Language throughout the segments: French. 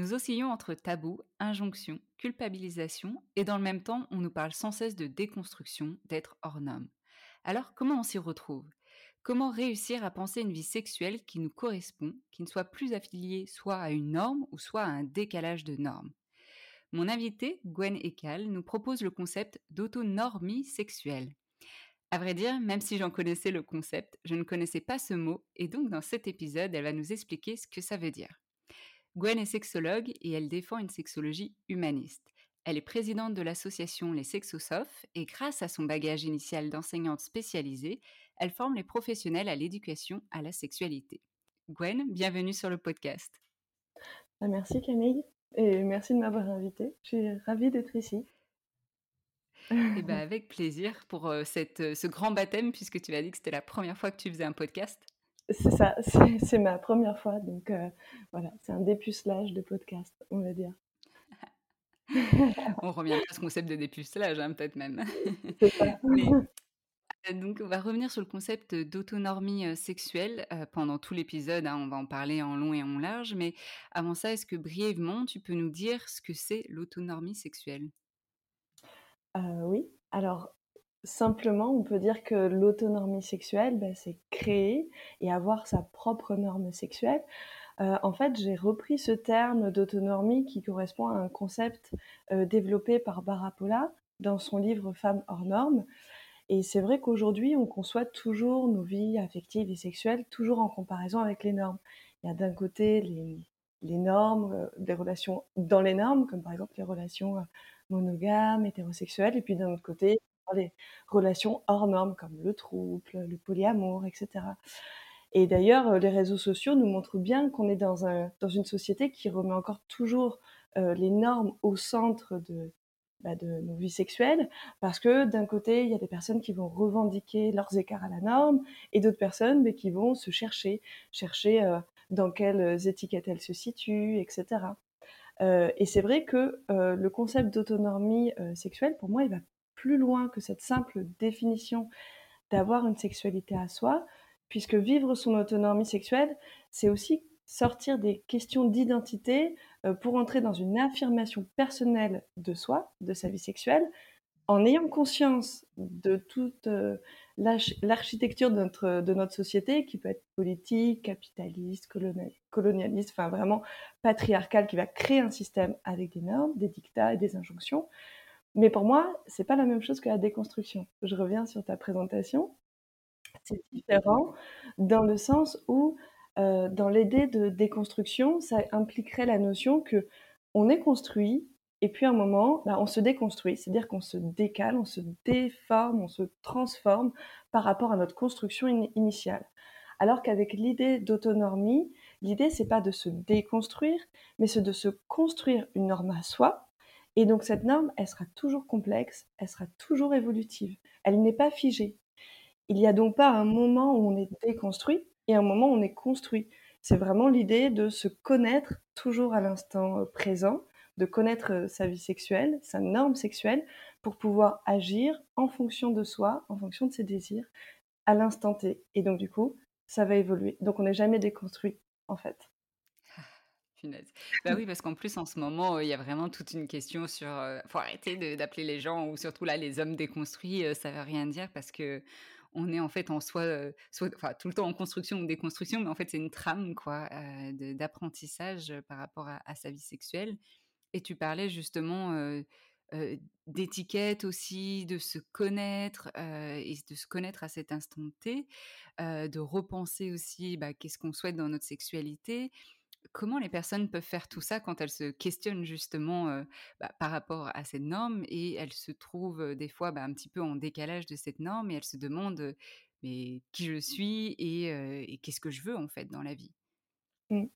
Nous oscillons entre tabou, injonction, culpabilisation, et dans le même temps, on nous parle sans cesse de déconstruction, d'être hors norme. Alors, comment on s'y retrouve? Comment réussir à penser une vie sexuelle qui nous correspond, qui ne soit plus affiliée soit à une norme ou soit à un décalage de normes Mon invité, Gwen Ekal, nous propose le concept d'autonormie sexuelle. À vrai dire, même si j'en connaissais le concept, je ne connaissais pas ce mot, et donc dans cet épisode, elle va nous expliquer ce que ça veut dire. Gwen est sexologue et elle défend une sexologie humaniste. Elle est présidente de l'association Les Sexosophes et grâce à son bagage initial d'enseignante spécialisée, elle forme les professionnels à l'éducation à la sexualité. Gwen, bienvenue sur le podcast. Ah, Merci Camille et merci de m'avoir invitée. Je suis ravie d'être ici. Et ben avec plaisir pour euh, cette, euh, ce grand baptême puisque tu as dit que c'était la première fois que tu faisais un podcast. C'est ça, c'est ma première fois, donc euh, voilà, c'est un dépucelage de podcast, on va dire. On revient à ce concept de dépucelage, hein, peut-être même. C'est ça. Mais, euh, donc, on va revenir sur le concept d'autonomie euh, sexuelle euh, pendant tout l'épisode. hein, on va en parler en long et en large. Mais avant ça, est-ce que brièvement, tu peux nous dire ce que c'est l'autonomie sexuelle? Euh, oui, alors simplement, on peut dire que l'autonomie sexuelle, ben, c'est créer et avoir sa propre norme sexuelle. Euh, en fait, j'ai repris ce terme d'autonomie qui correspond à un concept euh, développé par Barapola dans son livre Femmes hors normes. Et c'est vrai qu'aujourd'hui, on conçoit toujours nos vies affectives et sexuelles toujours en comparaison avec les normes. Il y a d'un côté les, les normes, euh, des relations dans les normes, comme par exemple les relations euh, monogames, hétérosexuelles, et puis d'un autre côté, les relations hors normes, comme le trouble, le polyamour, etc. Et d'ailleurs, euh, les réseaux sociaux nous montrent bien qu'on est dans, un, dans une société qui remet encore toujours euh, les normes au centre de, bah, de nos vies sexuelles, parce que d'un côté, il y a des personnes qui vont revendiquer leurs écarts à la norme, et d'autres personnes mais qui vont se chercher, chercher euh, dans quelles étiquettes elles se situent, etc. Et c'est vrai que le concept d'autonomie sexuelle, pour moi, il va plus loin que cette simple définition d'avoir une sexualité à soi, puisque vivre son autonomie sexuelle, c'est aussi sortir des questions d'identité euh, pour entrer dans une affirmation personnelle de soi, de sa vie sexuelle, en ayant conscience de toute l'architecture de notre, de notre société, qui peut être politique, capitaliste, colonialiste, enfin vraiment patriarcale, qui va créer un système avec des normes, des dictats et des injonctions. Mais pour moi, c'est pas la même chose que la déconstruction. Je reviens sur ta présentation. C'est différent dans le sens où, dans l'idée de déconstruction, ça impliquerait la notion que on est construit et puis à un moment, bah, on se déconstruit, c'est-à-dire qu'on se décale, on se déforme, on se transforme par rapport à notre construction initiale. Alors qu'avec l'idée d'autonomie, l'idée c'est pas de se déconstruire, mais c'est de se construire une norme à soi. Et donc cette norme, elle sera toujours complexe, elle sera toujours évolutive. Elle n'est pas figée. Il n'y a donc pas un moment où on est déconstruit et un moment où on est construit. C'est vraiment l'idée de se connaître toujours à l'instant euh, présent de connaître euh, sa vie sexuelle, sa norme sexuelle, pour pouvoir agir en fonction de soi, en fonction de ses désirs, à l'instant T. Et donc, du coup, ça va évoluer. Donc, on n'est jamais déconstruit, en fait. Bah oui, parce qu'en plus, en ce moment, il y a vraiment toute une question sur. Il faut arrêter d'appeler les gens, ou surtout là, les hommes déconstruits, ça veut rien dire parce que on est en fait en soi, soit, enfin, tout le temps en construction ou déconstruction, mais en fait, c'est une trame, quoi, d'apprentissage par rapport à, à, sa vie sexuelle. Et tu parlais justement d'étiquette aussi, de se connaître et de se connaître à cet instant T, de repenser aussi bah, qu'est-ce qu'on souhaite dans notre sexualité. Comment les personnes peuvent faire tout ça quand elles se questionnent justement bah, par rapport à cette norme et elles se trouvent des fois bah, un petit peu en décalage de cette norme et elles se demandent mais qui je suis et, qu'est-ce que je veux en fait dans la vie? Mmh.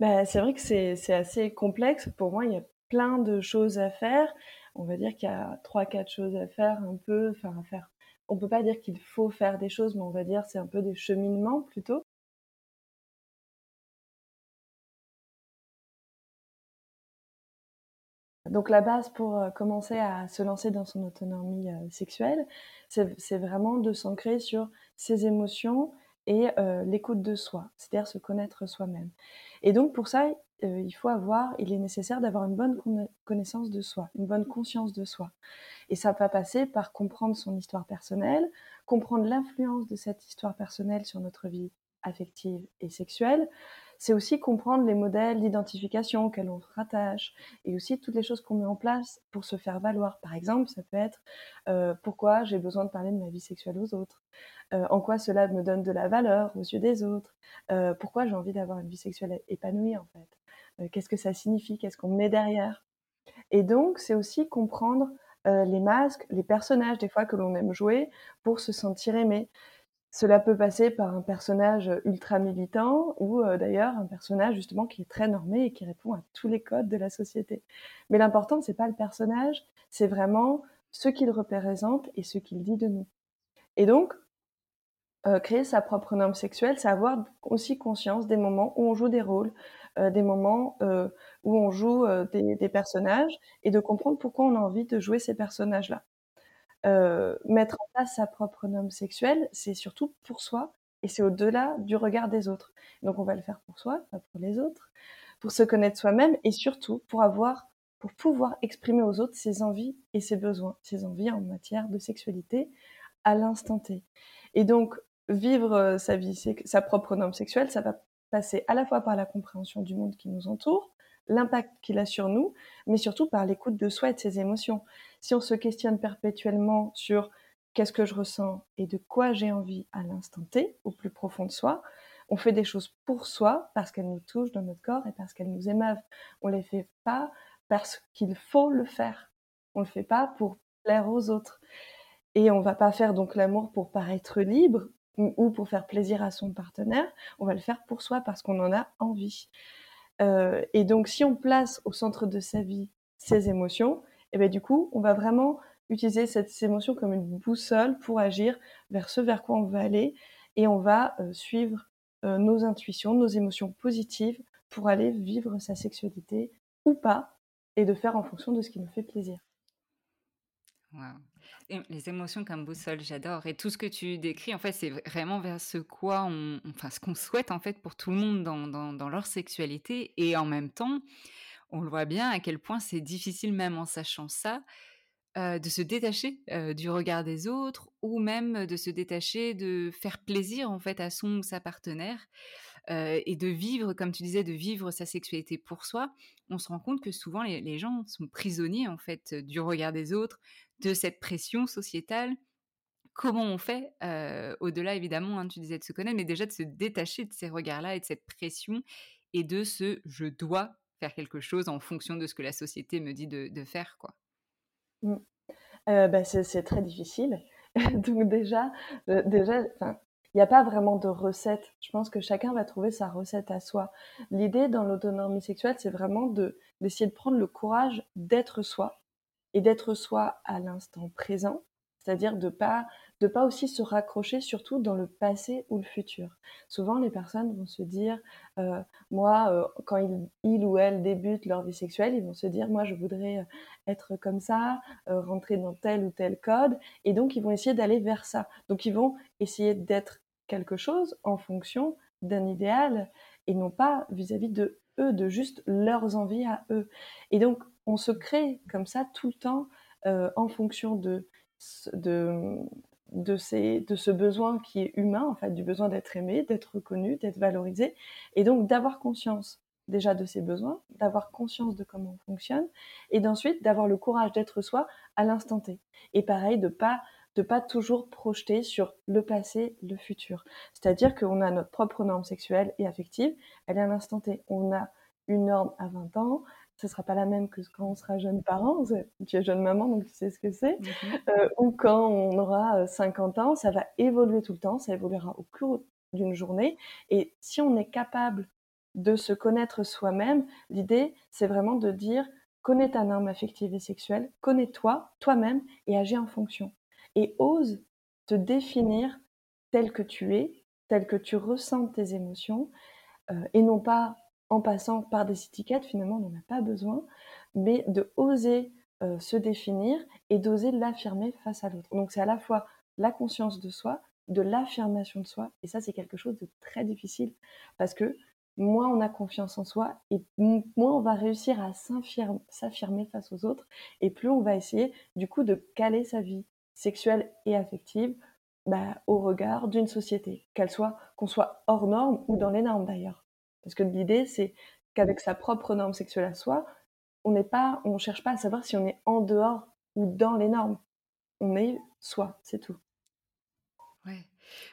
Bah, c'est vrai que c'est assez complexe. Pour moi, il y a plein de choses à faire. On va dire qu'il y a trois, quatre choses à faire un peu, enfin à faire. On peut pas dire qu'il faut faire des choses, mais on va dire c'est un peu des cheminements plutôt. Donc la base pour euh, commencer à se lancer dans son autonomie euh, sexuelle, c'est vraiment de s'ancrer sur ses émotions et euh, l'écoute de soi, c'est-à-dire se connaître soi-même. Et donc pour ça, il faut avoir, il est nécessaire d'avoir une bonne connaissance de soi, une bonne conscience de soi. Et ça va passer par comprendre son histoire personnelle, comprendre l'influence de cette histoire personnelle sur notre vie affective et sexuelle. C'est aussi comprendre les modèles d'identification auxquels on se rattache et aussi toutes les choses qu'on met en place pour se faire valoir. Par exemple, ça peut être euh, pourquoi j'ai besoin de parler de ma vie sexuelle aux autres, euh, en quoi cela me donne de la valeur aux yeux des autres, pourquoi j'ai envie d'avoir une vie sexuelle épanouie en fait? Euh, qu'est-ce que ça signifie, qu'est-ce qu'on met derrière? Et donc, c'est aussi comprendre euh, les masques, les personnages des fois que l'on aime jouer pour se sentir aimé. Cela peut passer par un personnage ultra militant ou euh, d'ailleurs un personnage justement qui est très normé et qui répond à tous les codes de la société. Mais l'important, c'est pas le personnage, c'est vraiment ce qu'il représente et ce qu'il dit de nous. Et donc, créer sa propre norme sexuelle, c'est avoir aussi conscience des moments où on joue des rôles, euh, des moments euh, où on joue euh, des, personnages et de comprendre pourquoi on a envie de jouer ces personnages-là. Mettre en place sa propre norme sexuelle, c'est surtout pour soi et c'est au-delà du regard des autres. Donc on va le faire pour soi, pas pour les autres, pour se connaître soi-même et surtout pour avoir, pour pouvoir exprimer aux autres ses envies et ses besoins, ses envies en matière de sexualité à l'instant T. Et donc vivre sa vie, sa propre norme sexuelle, ça va passer à la fois par la compréhension du monde qui nous entoure, l'impact qu'il a sur nous, mais surtout par l'écoute de soi et de ses émotions. Si on se questionne perpétuellement sur qu'est-ce que je ressens et de quoi j'ai envie à l'instant T, au plus profond de soi, on fait des choses pour soi parce qu'elles nous touchent dans notre corps et parce qu'elles nous émeuvent. On les fait pas parce qu'il faut le faire. On le fait pas pour plaire aux autres. Et on va pas faire donc l'amour pour paraître libre ou pour faire plaisir à son partenaire, on va le faire pour soi parce qu'on en a envie. Euh, et donc, si on place au centre de sa vie ses émotions, et bien du coup, on va vraiment utiliser cette émotion comme une boussole pour agir vers ce vers quoi on veut aller, et on va euh, suivre euh, nos intuitions, nos émotions positives pour aller vivre sa sexualité ou pas, et de faire en fonction de ce qui nous fait plaisir. Les émotions comme boussole, j'adore. Et tout ce que tu décris, en fait, c'est vraiment vers ce quoi enfin, ce qu'on souhaite en fait pour tout le monde dans, dans, leur sexualité. Et en même temps, on le voit bien à quel point c'est difficile, même en sachant ça, de se détacher du regard des autres ou même de se détacher de faire plaisir en fait à son ou sa partenaire et de vivre, comme tu disais, de vivre sa sexualité pour soi, on se rend compte que souvent les, gens sont prisonniers en fait du regard des autres, de cette pression sociétale. Comment on fait, au-delà évidemment, hein, tu disais de se connaître, mais déjà de se détacher de ces regards-là et de cette pression et de ce je dois faire quelque chose en fonction de ce que la société me dit de, faire, quoi. Mmh. Bah, c'est très difficile. Donc déjà, déjà, il n'y a pas vraiment de recette. Je pense que chacun va trouver sa recette à soi. L'idée dans l'autonomie sexuelle, c'est vraiment de, d'essayer de prendre le courage d'être soi et d'être soi à l'instant présent, c'est-à-dire de pas de pas aussi se raccrocher surtout dans le passé ou le futur. Souvent, les personnes vont se dire, euh, moi, euh, quand ils, ou elles débutent leur vie sexuelle, ils vont se dire, moi, je voudrais euh, être comme ça, rentrer dans tel ou tel code, et donc ils vont essayer d'aller vers ça. Donc ils vont essayer d'être quelque chose en fonction d'un idéal et non pas vis-à-vis de eux, de juste leurs envies à eux. Et donc on se crée comme ça tout le temps en fonction de, de, de, ces, de ce besoin qui est humain, en fait, du besoin d'être aimé, d'être reconnu, d'être valorisé, et donc d'avoir conscience déjà de ses besoins, d'avoir conscience de comment on fonctionne, et d'ensuite d'avoir le courage d'être soi à l'instant T. Et pareil, de pas de pas toujours projeter sur le passé, le futur. C'est-à-dire qu'on a notre propre norme sexuelle et affective, elle est à l'instant T. On a une norme à 20 ans, ce sera pas la même que quand on sera jeune parent. Tu es jeune maman, donc tu sais ce que c'est. Mhm. Euh, ou quand on aura 50 euh, ans, ça va évoluer tout le temps, ça évoluera au cours d'une journée. Et si on est capable de se connaître soi-même, l'idée, c'est vraiment de dire, connais ta norme affective et sexuelle, connais-toi, toi-même, et agis en fonction. Et ose te définir tel que tu es, tel que tu ressens tes émotions, euh, et non pas en passant par des étiquettes, finalement, on n'en a pas besoin, mais de oser euh, se définir et d'oser l'affirmer face à l'autre. Donc c'est à la fois la conscience de soi, de l'affirmation de soi, et ça c'est quelque chose de très difficile, parce que moins on a confiance en soi, et moins on va réussir à s'affirmer face aux autres, et plus on va essayer du coup de caler sa vie sexuelle et affective bah, au regard d'une société, qu'elle soit qu'on soit hors norme ou dans les normes d'ailleurs. Parce que l'idée, c'est qu'avec sa propre norme sexuelle à soi, on n'est pas, on cherche pas à savoir si on est en dehors ou dans les normes. On est soi, c'est tout. Ouais.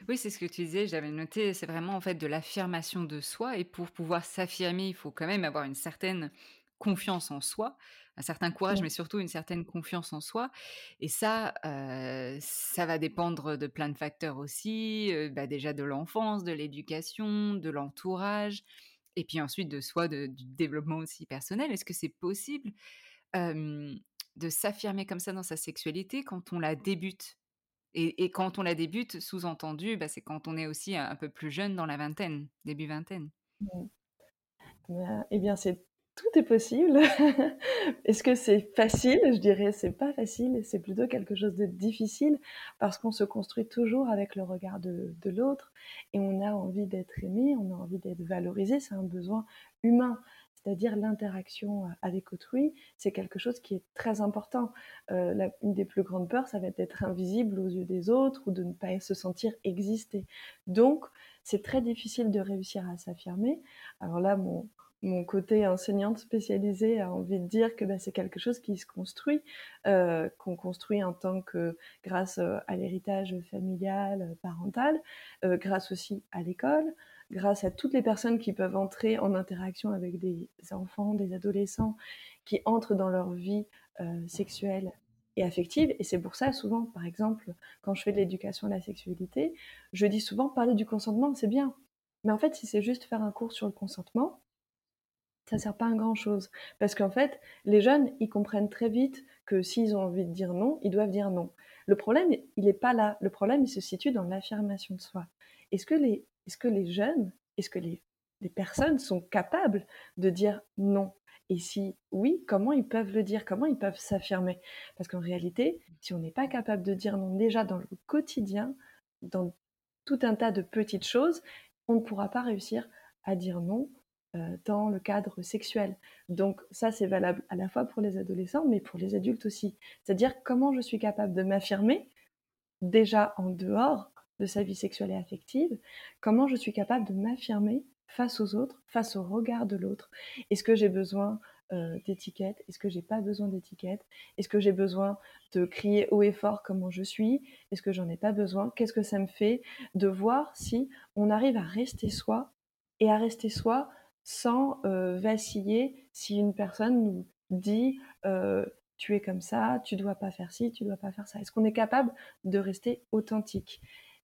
Oui, c'est ce que tu disais, j'avais noté, c'est vraiment en fait de l'affirmation de soi et pour pouvoir s'affirmer, il faut quand même avoir une certaine confiance en soi, un certain courage, mais surtout une certaine confiance en soi. Et ça, euh, ça va dépendre de plein de facteurs aussi, euh, bah, déjà de l'enfance, de l'éducation, de l'entourage, et puis ensuite de soi, du développement aussi personnel. Est-ce que c'est possible de s'affirmer comme ça dans sa sexualité quand on la débute? Et, quand on la débute, sous-entendu, bah, c'est quand on est aussi un, peu plus jeune dans la vingtaine, début vingtaine. Mmh. Bah, eh bien, c'est tout est possible. Est-ce que c'est facile? Je dirais c'est pas facile, c'est plutôt quelque chose de difficile parce qu'on se construit toujours avec le regard de, l'autre et on a envie d'être aimé, on a envie d'être valorisé, c'est un besoin humain. C'est-à-dire l'interaction avec autrui, c'est quelque chose qui est très important. Euh, une des plus grandes peurs, ça va être d'être invisible aux yeux des autres ou de ne pas se sentir exister. Donc, c'est très difficile de réussir à s'affirmer. Alors là, mon, mon côté enseignante spécialisée a envie de dire que bah, c'est quelque chose qui se construit, euh, qu'on construit en tant que grâce euh, à l'héritage familial, euh, parental, grâce aussi à l'école, grâce à toutes les personnes qui peuvent entrer en interaction avec des enfants, des adolescents, qui entrent dans leur vie sexuelle et affective. Et c'est pour ça, souvent, par exemple, quand je fais de l'éducation à la sexualité, je dis souvent parler du consentement, c'est bien. Mais en fait, si c'est juste faire un cours sur le consentement, ça sert pas à grand chose. Parce qu'en fait, les jeunes, ils comprennent très vite que s'ils ont envie de dire non, ils doivent dire non. Le problème, il n'est pas là. Le problème, il se situe dans l'affirmation de soi. Est-ce que les, est-ce que les jeunes, est-ce que les, les personnes sont capables de dire non? Et si oui, comment ils peuvent le dire? Comment ils peuvent s'affirmer? Parce qu'en réalité, si on n'est pas capable de dire non déjà dans le quotidien, dans tout un tas de petites choses, on ne pourra pas réussir à dire non dans le cadre sexuel. Donc ça, c'est valable à la fois pour les adolescents, mais pour les adultes aussi. C'est-à-dire comment je suis capable de m'affirmer déjà en dehors de sa vie sexuelle et affective, comment je suis capable de m'affirmer face aux autres, face au regard de l'autre? Est-ce que j'ai besoin euh, d'étiquette Est-ce que j'ai pas besoin d'étiquette Est-ce que j'ai besoin de crier haut et fort comment je suis? Est-ce que j'en ai pas besoin? Qu'est-ce que ça me fait de voir si on arrive à rester soi et à rester soi sans vaciller si une personne nous dit tu es comme ça, tu dois pas faire ci, tu dois pas faire ça. Est-ce qu'on est capable de rester authentique?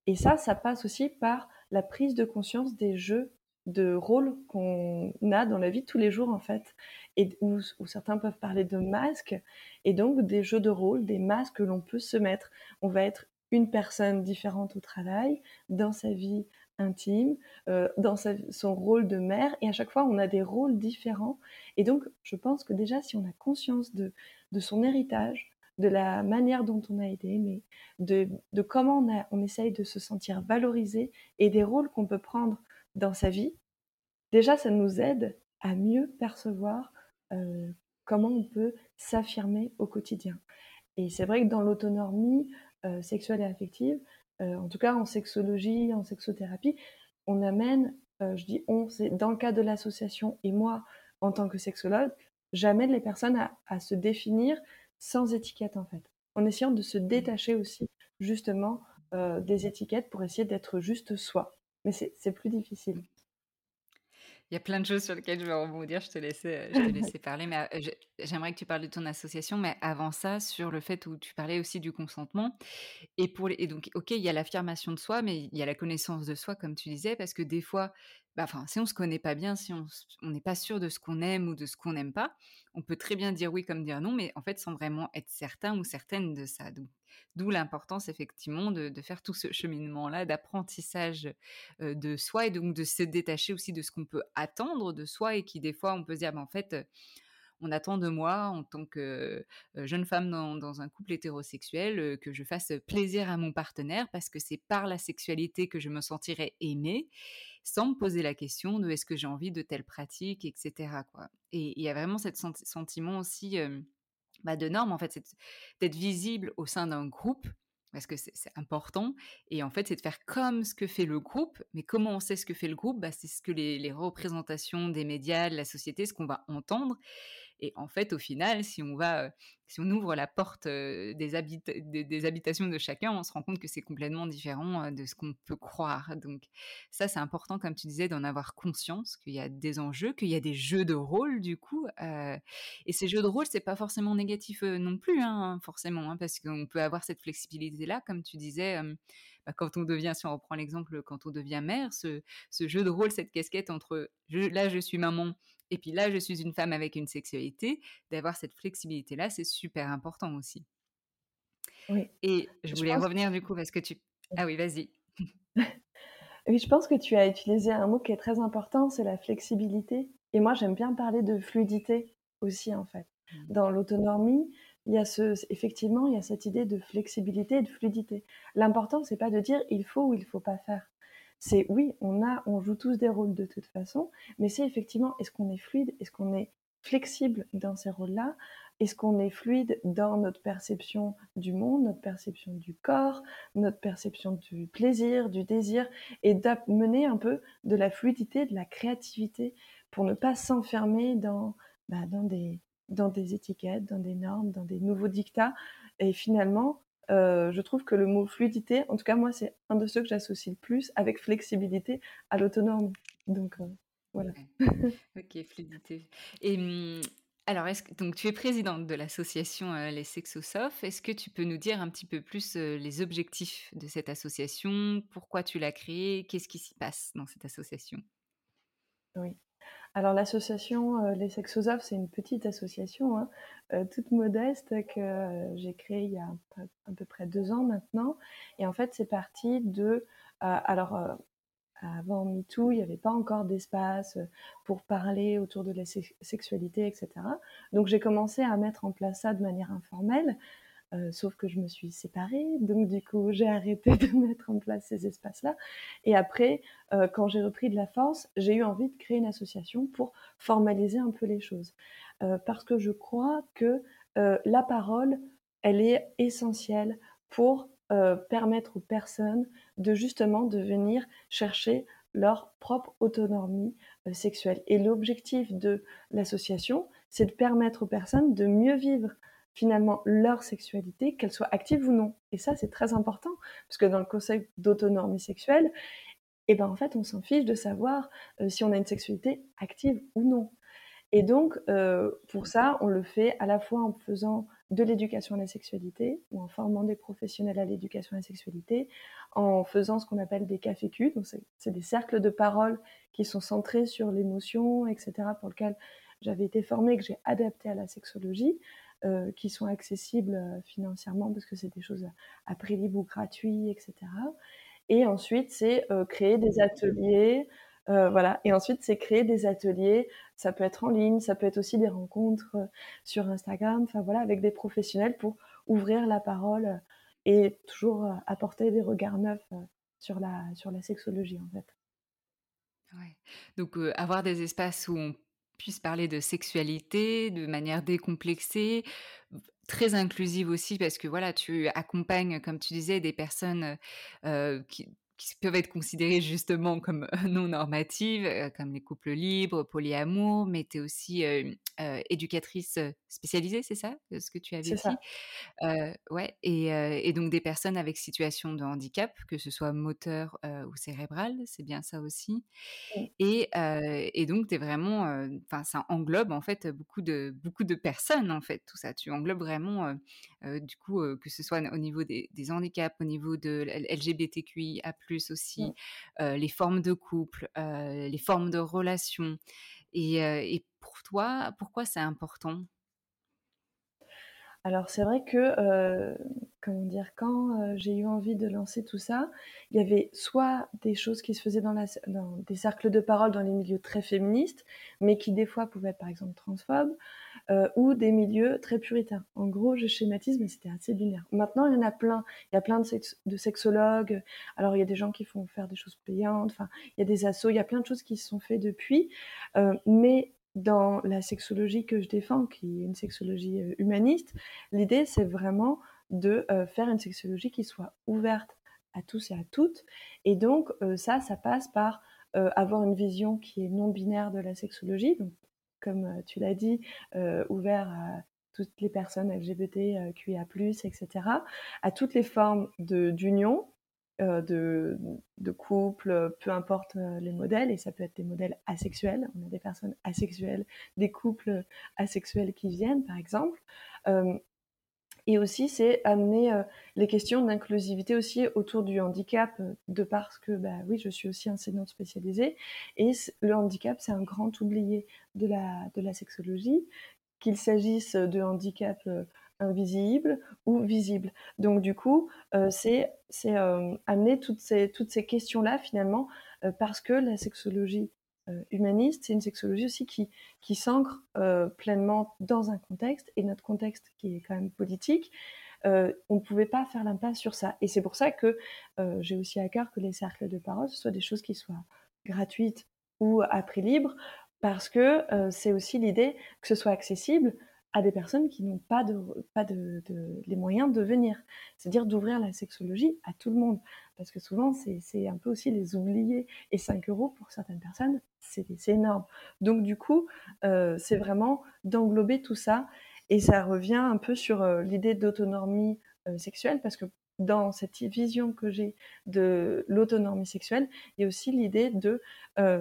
Et ça, ça passe aussi par la prise de conscience des jeux de rôles qu'on a dans la vie tous les jours en fait, et où, certains peuvent parler de masques, et donc des jeux de rôle, des masques que l'on peut se mettre. On va être une personne différente au travail, dans sa vie intime, euh, dans son rôle de mère, et à chaque fois on a des rôles différents. Et donc je pense que déjà si on a conscience de, son héritage, de la manière dont on a été aimé, de, comment on, a, essaye de se sentir valorisé et des rôles qu'on peut prendre dans sa vie, déjà ça nous aide à mieux percevoir euh, comment on peut s'affirmer au quotidien. Et c'est vrai que dans l'autonomie euh, sexuelle et affective, euh, en tout cas en sexologie, en sexothérapie, on amène, je dis on, c'est dans le cadre de l'association et moi en tant que sexologue, j'amène les personnes à, à, se définir sans étiquette en fait, en essayant de se détacher aussi justement des étiquettes pour essayer d'être juste soi mais c'est plus difficile. Il y a plein de choses sur lesquelles je vais rebondir. Je te laissais, je te laissais parler, mais j'aimerais que tu parles de ton association. Mais avant ça, sur le fait où tu parlais aussi du consentement. Et, pour et donc, ok, il y a l'affirmation de soi, mais il y a la connaissance de soi, comme tu disais, parce que des fois, bah, enfin, si on se connaît pas bien, si on n'est pas sûr de ce qu'on aime ou de ce qu'on n'aime pas, on peut très bien dire oui comme dire non, mais en fait sans vraiment être certain ou certaine de ça. D'où l'importance effectivement de, faire tout ce cheminement-là d'apprentissage de soi et donc de se détacher aussi de ce qu'on peut attendre de soi et qui des fois on peut se dire, bah, en fait, on attend de moi en tant que jeune femme dans, un couple hétérosexuel que je fasse plaisir à mon partenaire parce que c'est par la sexualité que je me sentirais aimée sans me poser la question de est-ce que j'ai envie de telle pratique, etc. Et il y a vraiment ce sentiment aussi bah, de norme, en fait, d'être visible au sein d'un groupe parce que c'est important. Et en fait, c'est de faire comme ce que fait le groupe. Mais comment on sait ce que fait le groupe bah, C'est ce que les, les, représentations des médias, de la société, ce qu'on va entendre. Et en fait, au final, si on va, si on ouvre la porte des, des, habitations de chacun, on se rend compte que c'est complètement différent de ce qu'on peut croire. Donc ça, c'est important, comme tu disais, d'en avoir conscience qu'il y a des enjeux, qu'il y a des jeux de rôle du coup. et ces jeux de rôle, c'est pas forcément négatif non plus, hein, forcément, hein, parce qu'on peut avoir cette flexibilité-là, comme tu disais. Bah, quand on devient, si on reprend l'exemple, quand on devient mère, ce, jeu de rôle, cette casquette entre là je suis maman et puis là, je suis une femme avec une sexualité, d'avoir cette flexibilité-là, c'est super important aussi. Oui. Et je voulais revenir du coup parce que tu... Ah oui, vas-y. oui, je pense que tu as utilisé un mot qui est très important, c'est la flexibilité. Et moi, j'aime bien parler de fluidité aussi, en fait. Mmh. Dans l'autonomie, il y a ce, effectivement, il y a cette idée de flexibilité et de fluidité. L'important, c'est pas de dire il faut ou il faut pas faire c'est oui, on a, on joue tous des rôles de toute façon, mais c'est effectivement est-ce qu'on est fluide, est-ce qu'on est flexible dans ces rôles-là, est-ce qu'on est fluide dans notre perception du monde, notre perception du corps, notre perception du plaisir, du désir, et d'amener un peu de la fluidité, de la créativité pour ne pas s'enfermer dans, bah, dans, des, étiquettes, dans des normes, dans des nouveaux dictats, et finalement je trouve que le mot fluidité, en tout cas moi, c'est un de ceux que j'associe le plus avec flexibilité à l'autonomie. Donc euh, voilà. ok, fluidité. Et hum, alors, est-ce que, donc tu es présidente de l'association euh, Les Sexosophes. Est-ce que tu peux nous dire un petit peu plus les objectifs de cette association? Pourquoi tu l'as créée? Qu'est-ce qui s'y passe dans cette association? Oui. Alors l'association Les Sexosophes, c'est une petite association, hein, toute modeste, que j'ai créée il y a à peu près deux ans maintenant. Et en fait, c'est parti de... alors, avant MeToo, il n'y avait pas encore d'espace pour parler autour de la sexualité, etc. Donc j'ai commencé à mettre en place ça de manière informelle. Sauf que je me suis séparée, donc du coup j'ai arrêté de mettre en place ces espaces-là. Et après, quand j'ai repris de la force, j'ai eu envie de créer une association pour formaliser un peu les choses. parce que je crois que la parole, elle est essentielle pour permettre aux personnes de justement de venir chercher leur propre autonomie sexuelle. Et l'objectif de l'association, c'est de permettre aux personnes de mieux vivre finalement leur sexualité, qu'elle soit active ou non. Et ça, c'est très important, parce que dans le concept d'autonomie sexuelle, eh ben, en fait, on s'en fiche de savoir euh, si on a une sexualité active ou non. Et donc, euh, pour ça, on le fait à la fois en faisant de l'éducation à la sexualité ou en formant des professionnels à l'éducation à la sexualité, en faisant ce qu'on appelle des cafés donc c'est des cercles de parole qui sont centrés sur l'émotion, etc., pour lesquels j'avais été formée, que j'ai adapté à la sexologie, euh, qui sont accessibles euh, financièrement parce que c'est des choses à prix libre ou gratuit, etc. Et ensuite, c'est euh, créer des ateliers. voilà. Et ensuite, c'est créer des ateliers. Ça peut être en ligne, ça peut être aussi des rencontres sur Instagram, enfin voilà, avec des professionnels pour ouvrir la parole et toujours apporter des regards neufs sur la, sur la sexologie, en fait. Donc, avoir des espaces où on puisse parler de sexualité de manière décomplexée, très inclusive aussi parce que voilà, tu accompagnes, comme tu disais, des personnes qui, peuvent être considérées justement comme non normatives, comme les couples libres, polyamour, mais tu es aussi éducatrice spécialisée, c'est ça ce que tu avais dit? Ça. ouais, et, et, donc des personnes avec situation de handicap, que ce soit moteur ou cérébral, c'est bien ça aussi. Et, et, donc tu es vraiment, enfin ça englobe en fait beaucoup de beaucoup de personnes en fait tout ça. Tu englobes vraiment du coup que ce soit au niveau des, des handicaps, au niveau de LGBTQIA+ aussi, les formes de couple, les formes de relations. Et, et pour toi, pourquoi c'est important? Alors c'est vrai que, comment dire? Quand, j'ai eu envie de lancer tout ça, il y avait soit des choses qui se faisaient dans des cercles de parole dans les milieux très féministes, mais qui des fois pouvaient être par exemple transphobes, ou des milieux très puritains. En gros, je schématise, mais c'était assez binaire. Maintenant, il y en a plein. Il y a plein de sexologues, alors il y a des gens qui font faire des choses payantes, enfin, il y a des assos, il y a plein de choses qui se sont faites depuis, mais dans la sexologie que je défends, qui est une sexologie euh, humaniste, l'idée c'est vraiment de euh, faire une sexologie qui soit ouverte à tous et à toutes. Et donc euh, ça, ça passe par avoir une vision qui est non binaire de la sexologie, donc comme tu l'as dit, ouvert à toutes les personnes LGBT, QIA+, etc., à toutes les formes d'union, de, de couple, peu importe les modèles, et ça peut être des modèles asexuels. On a des personnes asexuelles, des couples asexuels qui viennent, par exemple. Et aussi, c'est amener les questions d'inclusivité aussi autour du handicap, de parce que, bah oui, je suis aussi enseignante spécialisée, et le handicap, c'est un grand oublié de la, de la sexologie, qu'il s'agisse de handicap invisible ou visible. Donc du coup, euh, c'est euh, amener toutes ces, toutes ces questions-là finalement, euh, parce que la sexologie humaniste, c'est une sexologie aussi qui, qui s'ancre pleinement dans un contexte, et notre contexte qui est quand même politique, on ne pouvait pas faire l'impasse sur ça. Et c'est pour ça que j'ai aussi à cœur que les cercles de parole, ce soit des choses qui soient gratuites ou à prix libre, parce que c'est aussi l'idée que ce soit accessible, à des personnes qui n'ont pas, de, pas de, les moyens de venir. C'est-à-dire d'ouvrir la sexologie à tout le monde. Parce que souvent, c'est un peu aussi les oubliés. Et 5 euros pour certaines personnes, c'est énorme. Donc du coup, euh, c'est vraiment d'englober tout ça. Et ça revient un peu sur euh, l'idée d'autonomie euh, sexuelle, parce que dans cette vision que j'ai de l'autonomie sexuelle, il y a aussi l'idée de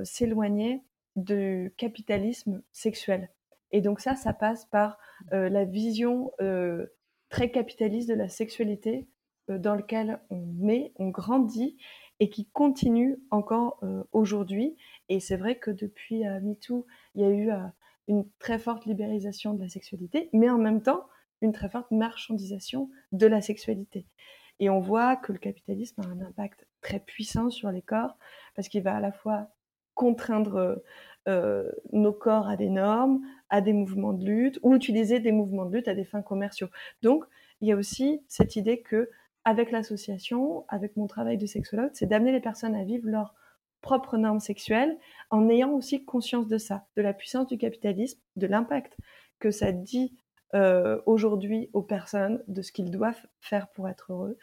s'éloigner du capitalisme sexuel. Et donc ça, ça passe par euh, la vision euh, très capitaliste de la sexualité euh, dans laquelle on met, on grandit et qui continue encore aujourd'hui. Et c'est vrai que depuis MeToo, il y a eu une très forte libéralisation de la sexualité, mais en même temps, une très forte marchandisation de la sexualité. Et on voit que le capitalisme a un impact très puissant sur les corps, parce qu'il va à la fois contraindre euh, nos corps à des normes, à des mouvements de lutte, ou utiliser des mouvements de lutte à des fins commerciaux. Donc, il y a aussi cette idée que avec l'association, avec mon travail de sexologue, c'est d'amener les personnes à vivre leurs propres normes sexuelles en ayant aussi conscience de ça, de la puissance du capitalisme, de l'impact que ça dit euh, aujourd'hui aux personnes, de ce qu'ils doivent faire pour être heureux,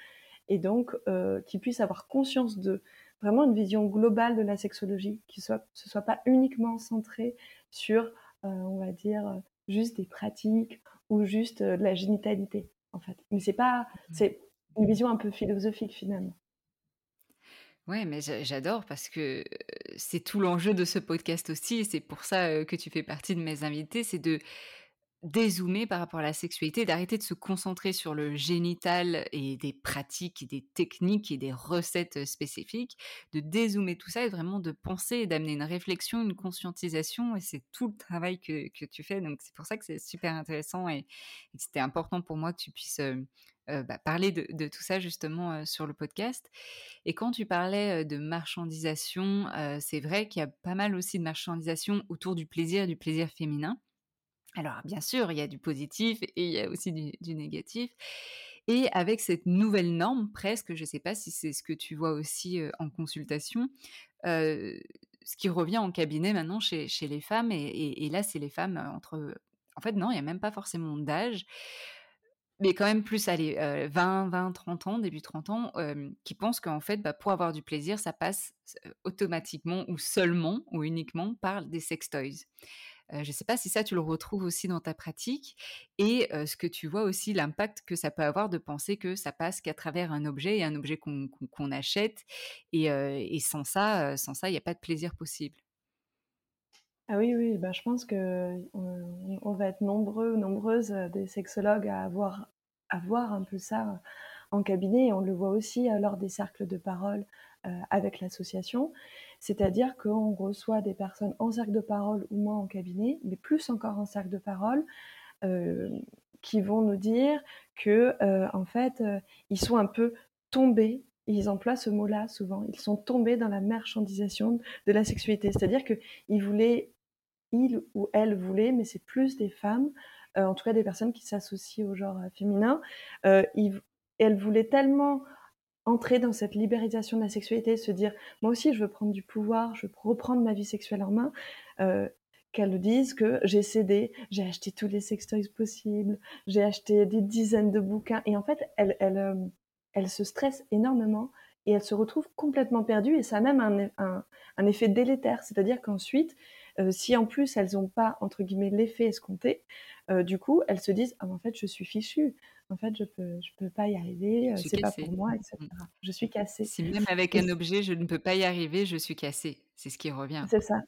et donc euh, qu'ils puissent avoir conscience de vraiment une vision globale de la sexologie, qui soit, ce soit pas uniquement centré sur, euh, on va dire, juste des pratiques ou juste de la génitalité, en fait. Mais c'est pas, mmh c'est une vision un peu philosophique finalement. Ouais, mais j'adore parce que c'est tout l'enjeu de ce podcast aussi. C'est pour ça que tu fais partie de mes invités, c'est de dézoomer par rapport à la sexualité, d'arrêter de se concentrer sur le génital et des pratiques, et des techniques et des recettes spécifiques, de dézoomer tout ça et vraiment de penser et d'amener une réflexion, une conscientisation. Et c'est tout le travail que, que tu fais. Donc c'est pour ça que c'est super intéressant et, c'était important pour moi que tu puisses bah, parler de, de, tout ça justement sur le podcast. Et quand tu parlais de marchandisation, c'est vrai qu'il y a pas mal aussi de marchandisation autour du plaisir, du plaisir féminin. Alors, bien sûr, il y a du positif et il y a aussi du, négatif. Et avec cette nouvelle norme, presque, je ne sais pas si c'est ce que tu vois aussi en consultation, ce qui revient en cabinet maintenant chez, les femmes, et, là, c'est les femmes entre... En fait, non, il n'y a même pas forcément d'âge, mais quand même plus, allez, 20, 20, 30 ans, début 30 ans, qui pensent qu'en fait, bah, pour avoir du plaisir, ça passe automatiquement ou seulement ou uniquement par des sex toys je ne sais pas si ça, tu le retrouves aussi dans ta pratique et ce que tu vois aussi, l'impact que ça peut avoir de penser que ça passe qu'à travers un objet et un objet qu'on achète. Et, sans ça, sans ça, il n'y a pas de plaisir possible. Ah oui, oui, bah, je pense qu'on on va être nombreux, nombreuses, des sexologues à avoir, à voir un peu ça en cabinet. Et on le voit aussi lors des cercles de parole avec l'association. C'est-à-dire qu'on reçoit des personnes en cercle de parole ou moi en cabinet, mais plus encore en cercle de parole, euh, qui vont nous dire que euh, en fait, euh, ils sont un peu tombés. Ils emploient ce mot-là souvent. Ils sont tombés dans la marchandisation de la sexualité. C'est-à-dire qu'ils voulaient, ils ou elles voulaient, mais c'est plus des femmes, en tout cas des personnes qui s'associent au genre féminin. elles voulaient tellement entrer dans cette libérisation de la sexualité, se dire moi aussi je veux prendre du pouvoir, je veux reprendre ma vie sexuelle en main, euh, qu'elles que j'ai cédé, j'ai acheté tous les sextoys possibles, j'ai acheté des dizaines de bouquins. Et en fait elles, euh, se stressent énormément et elles se retrouvent complètement perdues et ça a même un, un effet délétère, c'est-à-dire qu'ensuite euh, si en plus elles n'ont pas entre guillemets l'effet escompté, euh, du coup elles se disent ah en fait je suis fichue, en fait, je peux, je peux pas y arriver, c'est pas pour moi, etc. Mmh. Je suis cassée. Si même avec un objet, je ne peux pas y arriver, je suis cassée. C'est ce qui revient. C'est ça,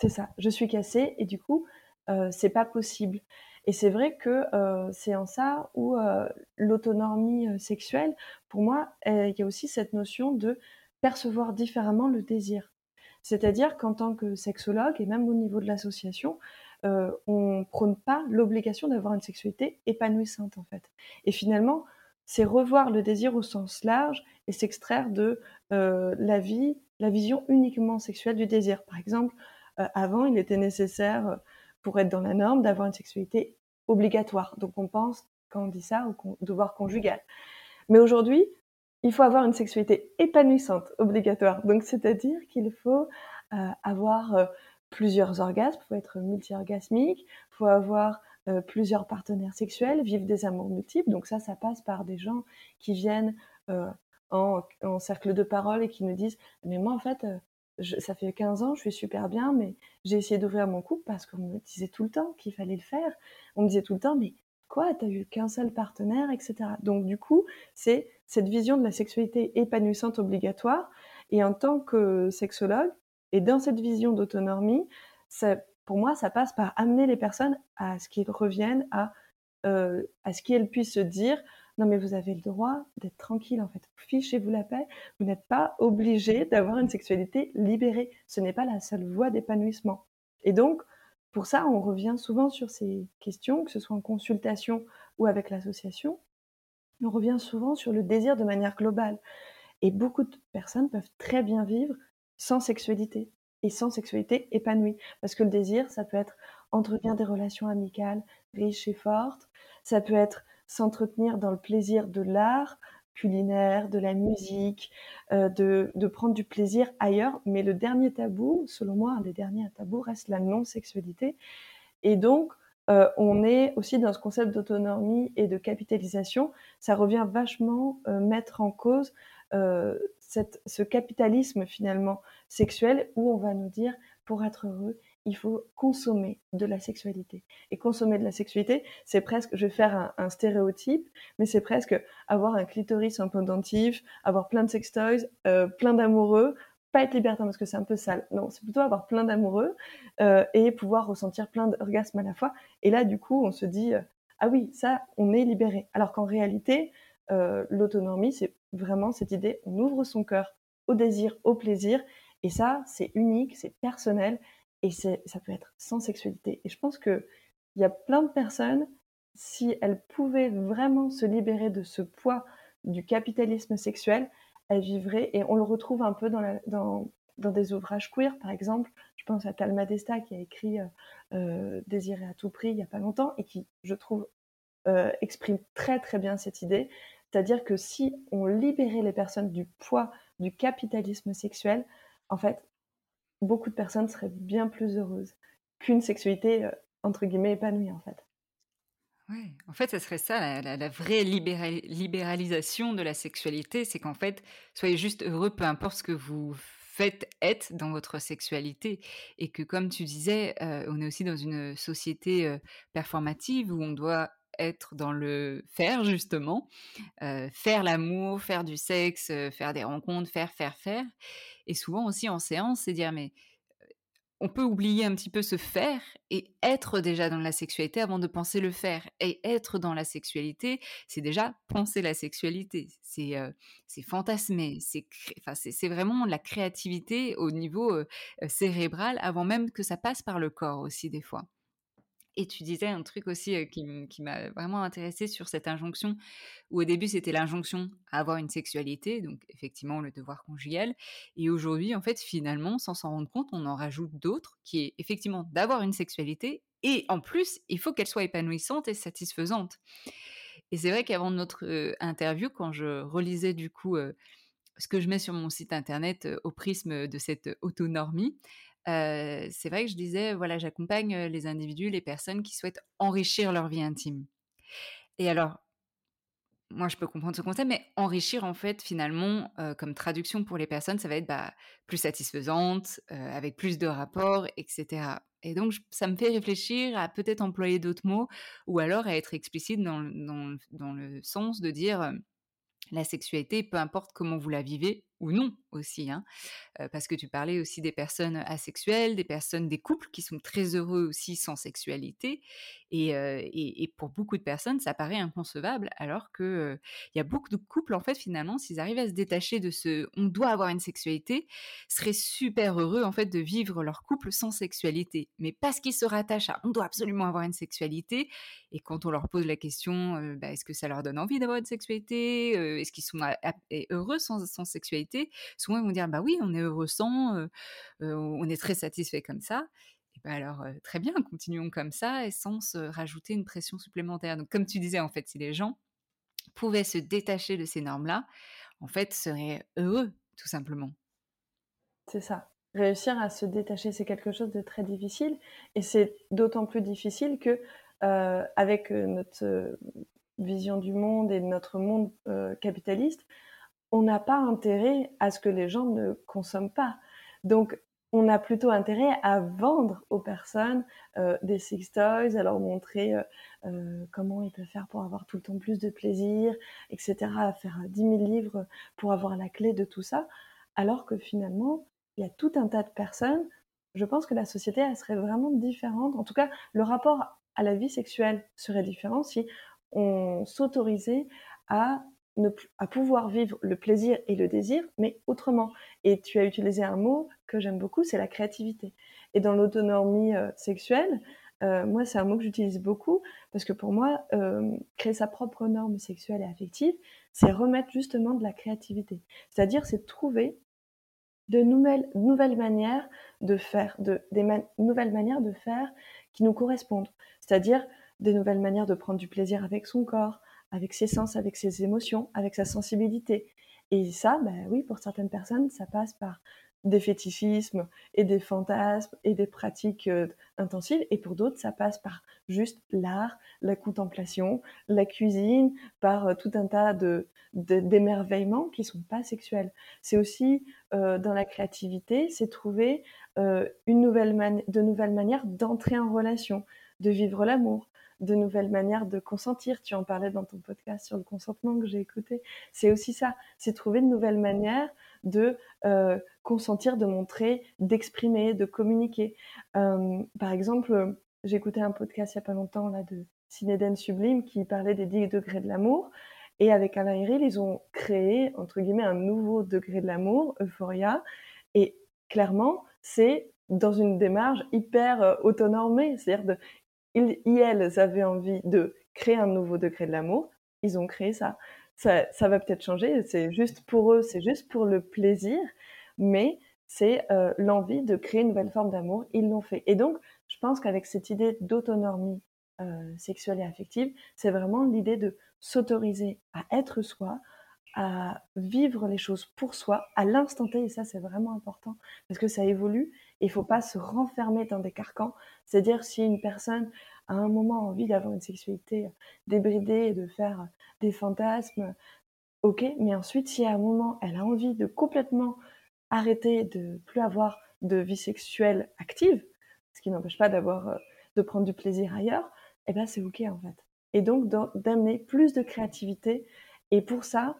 c'est ça. Je suis cassée et du coup, euh, c'est pas possible. Et c'est vrai que euh, c'est en ça où euh, l'autonomie euh, sexuelle, pour moi, il y a aussi cette notion de percevoir différemment le désir. C'est-à-dire qu'en tant que sexologue, et même au niveau de l'association, euh, on prône pas l'obligation d'avoir une sexualité épanouissante en fait. Et finalement, c'est revoir le désir au sens large et s'extraire de euh, la vie, la vision uniquement sexuelle du désir. Par exemple, euh, avant, il était nécessaire pour être dans la norme d'avoir une sexualité obligatoire. Donc on pense quand on dit ça au devoir conjugal. Mais aujourd'hui, il faut avoir une sexualité épanouissante, obligatoire. Donc c'est-à-dire qu'il faut avoir plusieurs orgasmes, il faut être multi-orgasmique, il faut avoir euh, plusieurs partenaires sexuels, vivre des amours multiples. Donc ça, ça passe par des gens qui viennent euh, en, cercle de parole et qui nous disent Mais moi, en fait, euh, ça fait 15 ans, je suis super bien, mais j'ai essayé d'ouvrir mon couple parce qu'on me disait tout le temps qu'il fallait le faire. On me disait tout le temps Mais quoi, t'as eu qu'un seul partenaire, etc. Donc du coup, c'est cette vision de la sexualité épanouissante obligatoire. Et en tant que sexologue, et dans cette vision d'autonomie, pour moi, ça passe par amener les personnes à ce qu'ils reviennent à, euh, à ce qu'elles puissent se dire non mais vous avez le droit d'être tranquille en fait, fichez-vous la paix, vous n'êtes pas obligé d'avoir une sexualité libérée, ce n'est pas la seule voie d'épanouissement. Et donc, pour ça, on revient souvent sur ces questions, que ce soit en consultation ou avec l'association, on revient souvent sur le désir de manière globale. Et beaucoup de personnes peuvent très bien vivre sans sexualité et sans sexualité épanouie. Parce que le désir, ça peut être entretenir des relations amicales riches et fortes, ça peut être s'entretenir dans le plaisir de l'art culinaire, de la musique, euh, de, de, prendre du plaisir ailleurs. Mais le dernier tabou, selon moi, un des derniers tabous reste la non-sexualité. Et donc, euh, on est aussi dans ce concept d'autonomie et de capitalisation. Ça revient vachement euh, mettre en cause euh, cette, ce capitalisme finalement sexuel où on va nous dire pour être heureux, il faut consommer de la sexualité. Et consommer de la sexualité, c'est presque, je vais faire un, stéréotype, mais c'est presque avoir un clitoris un pendentif, avoir plein de sextoys, euh, plein d'amoureux, pas être libertin parce que c'est un peu sale. Non, c'est plutôt avoir plein d'amoureux euh, et pouvoir ressentir plein d'orgasmes à la fois. Et là, du coup, on se dit euh, ah oui, ça, on est libéré. Alors qu'en réalité, euh, l'autonomie, c'est vraiment cette idée on ouvre son cœur au désir, au plaisir. Et ça, c'est unique, c'est personnel et ça peut être sans sexualité. Et je pense que il y a plein de personnes, si elles pouvaient vraiment se libérer de ce poids du capitalisme sexuel, elle vivrait, et on le retrouve un peu dans, dans, des ouvrages queer, par exemple. Je pense à Talma Desta qui a écrit euh, euh, Désirer à tout prix il n'y a pas longtemps et qui, je trouve, euh, exprime très très bien cette idée. C'est-à-dire que si on libérait les personnes du poids du capitalisme sexuel, en fait, beaucoup de personnes seraient bien plus heureuses qu'une sexualité euh, entre guillemets épanouie en fait. Ouais, en fait, ça serait ça, la, vraie libéral, libéralisation de la sexualité, c'est qu'en fait, soyez juste heureux, peu importe ce que vous faites être dans votre sexualité, et que comme tu disais, euh, on est aussi dans une société euh, performative où on doit être dans le faire justement, euh, faire l'amour, faire du sexe, euh, faire des rencontres, faire, faire, faire, et souvent aussi en séance, c'est dire mais on peut oublier un petit peu ce faire et être déjà dans la sexualité avant de penser le faire. Et être dans la sexualité, c'est déjà penser la sexualité. C'est fantasmer. C'est enfin, vraiment la créativité au niveau cérébral avant même que ça passe par le corps aussi des fois. Et tu disais un truc aussi qui, m'a vraiment intéressé sur cette injonction, où au début c'était l'injonction à avoir une sexualité, donc effectivement le devoir conjugal, et aujourd'hui en fait finalement sans s'en rendre compte on en rajoute d'autres, qui est effectivement d'avoir une sexualité, et en plus il faut qu'elle soit épanouissante et satisfaisante. Et c'est vrai qu'avant notre interview, quand je relisais du coup ce que je mets sur mon site internet au prisme de cette autonormie, c'est vrai que je disais, voilà, j'accompagne les individus, les personnes qui souhaitent enrichir leur vie intime. Et alors, moi, je peux comprendre ce concept, mais enrichir, en fait, finalement, comme traduction pour les personnes, ça va être bah, plus satisfaisante, avec plus de rapports, etc. Et donc, ça me fait réfléchir à peut-être employer d'autres mots, ou alors à être explicite dans, dans le sens de dire la sexualité, peu importe comment vous la vivez ou non aussi, hein, euh, parce que tu parlais aussi des personnes asexuelles, des personnes, des couples qui sont très heureux aussi sans sexualité, et, euh, et, pour beaucoup de personnes, ça paraît inconcevable, alors que euh, il y a beaucoup de couples en fait finalement, s'ils arrivent à se détacher de ce, on doit avoir une sexualité, seraient super heureux en fait de vivre leur couple sans sexualité, mais parce qu'ils se rattachent à, on doit absolument avoir une sexualité, et quand on leur pose la question, bah, est-ce que ça leur donne envie d'avoir une sexualité, est-ce qu'ils sont heureux sans sexualité? Souvent ils vont dire bah oui, on est heureux sans, on est très satisfait comme ça. Et bah alors très bien, continuons comme ça et sans se rajouter une pression supplémentaire. Donc comme tu disais en fait, si les gens pouvaient se détacher de ces normes-là, en fait, seraient heureux tout simplement. C'est ça. Réussir à se détacher, c'est quelque chose de très difficile et c'est d'autant plus difficile que avec notre vision du monde et notre monde capitaliste, on n'a pas intérêt à ce que les gens ne consomment pas. Donc, on a plutôt intérêt à vendre aux personnes euh, des sex toys, à leur montrer euh, euh, comment ils peuvent faire pour avoir tout le temps plus de plaisir, etc., à faire 10 000 livres pour avoir la clé de tout ça, alors que finalement, il y a tout un tas de personnes, je pense que la société, elle serait vraiment différente. En tout cas, le rapport à la vie sexuelle serait différent si on s'autorisait à à pouvoir vivre le plaisir et le désir, mais autrement. Et tu as utilisé un mot que j'aime beaucoup, c'est la créativité. Et dans l'autonomie euh, sexuelle, euh, moi, c'est un mot que j'utilise beaucoup parce que pour moi, euh, créer sa propre norme sexuelle et affective, c'est remettre justement de la créativité. C'est-à-dire, c'est trouver de nouvelles, manières de faire, de, des nouvelles manières de faire qui nous correspondent. C'est-à-dire des nouvelles manières de prendre du plaisir avec son corps, avec ses sens, avec ses émotions, avec sa sensibilité. Et ça, bah oui, pour certaines personnes, ça passe par des fétichismes et des fantasmes et des pratiques euh, intensives. Et pour d'autres, ça passe par juste l'art, la contemplation, la cuisine, par euh, tout un tas de, d'émerveillements qui sont pas sexuels. C'est aussi euh, dans la créativité, c'est trouver une nouvelle de nouvelles manières d'entrer en relation, de vivre l'amour, de nouvelles manières de consentir. Tu en parlais dans ton podcast sur le consentement que j'ai écouté. C'est aussi ça, c'est trouver de nouvelles manières de euh, consentir, de montrer, d'exprimer, de communiquer. Euh, par exemple, j'ai écouté un podcast il n'y a pas longtemps là, de Cinéden Sublime qui parlait des 10 degrés de l'amour. Et avec Alain Héril, ils ont créé, entre guillemets, un nouveau degré de l'amour, Euphoria. Et clairement, c'est dans une démarche hyper euh, autonormée. C'est-à-dire, ils, ils avaient envie de créer un nouveau degré de l'amour. Ils ont créé ça ça, va peut-être changer. C'est juste pour eux, c'est juste pour le plaisir, mais c'est euh, l'envie de créer une nouvelle forme d'amour. Ils l'ont fait. Et donc, je pense qu'avec cette idée d'autonomie euh, sexuelle et affective, c'est vraiment l'idée de s'autoriser à être soi, à vivre les choses pour soi à l'instant T. Et ça, c'est vraiment important parce que ça évolue. Il faut pas se renfermer dans des carcans. C'est-à-dire si une personne à un moment envie d'avoir une sexualité débridée et de faire des fantasmes, ok, mais ensuite si à un moment elle a envie de complètement arrêter de plus avoir de vie sexuelle active, ce qui n'empêche pas d'avoir euh, de prendre du plaisir ailleurs, eh ben c'est ok en fait. Et donc d'amener plus de créativité. Et pour ça,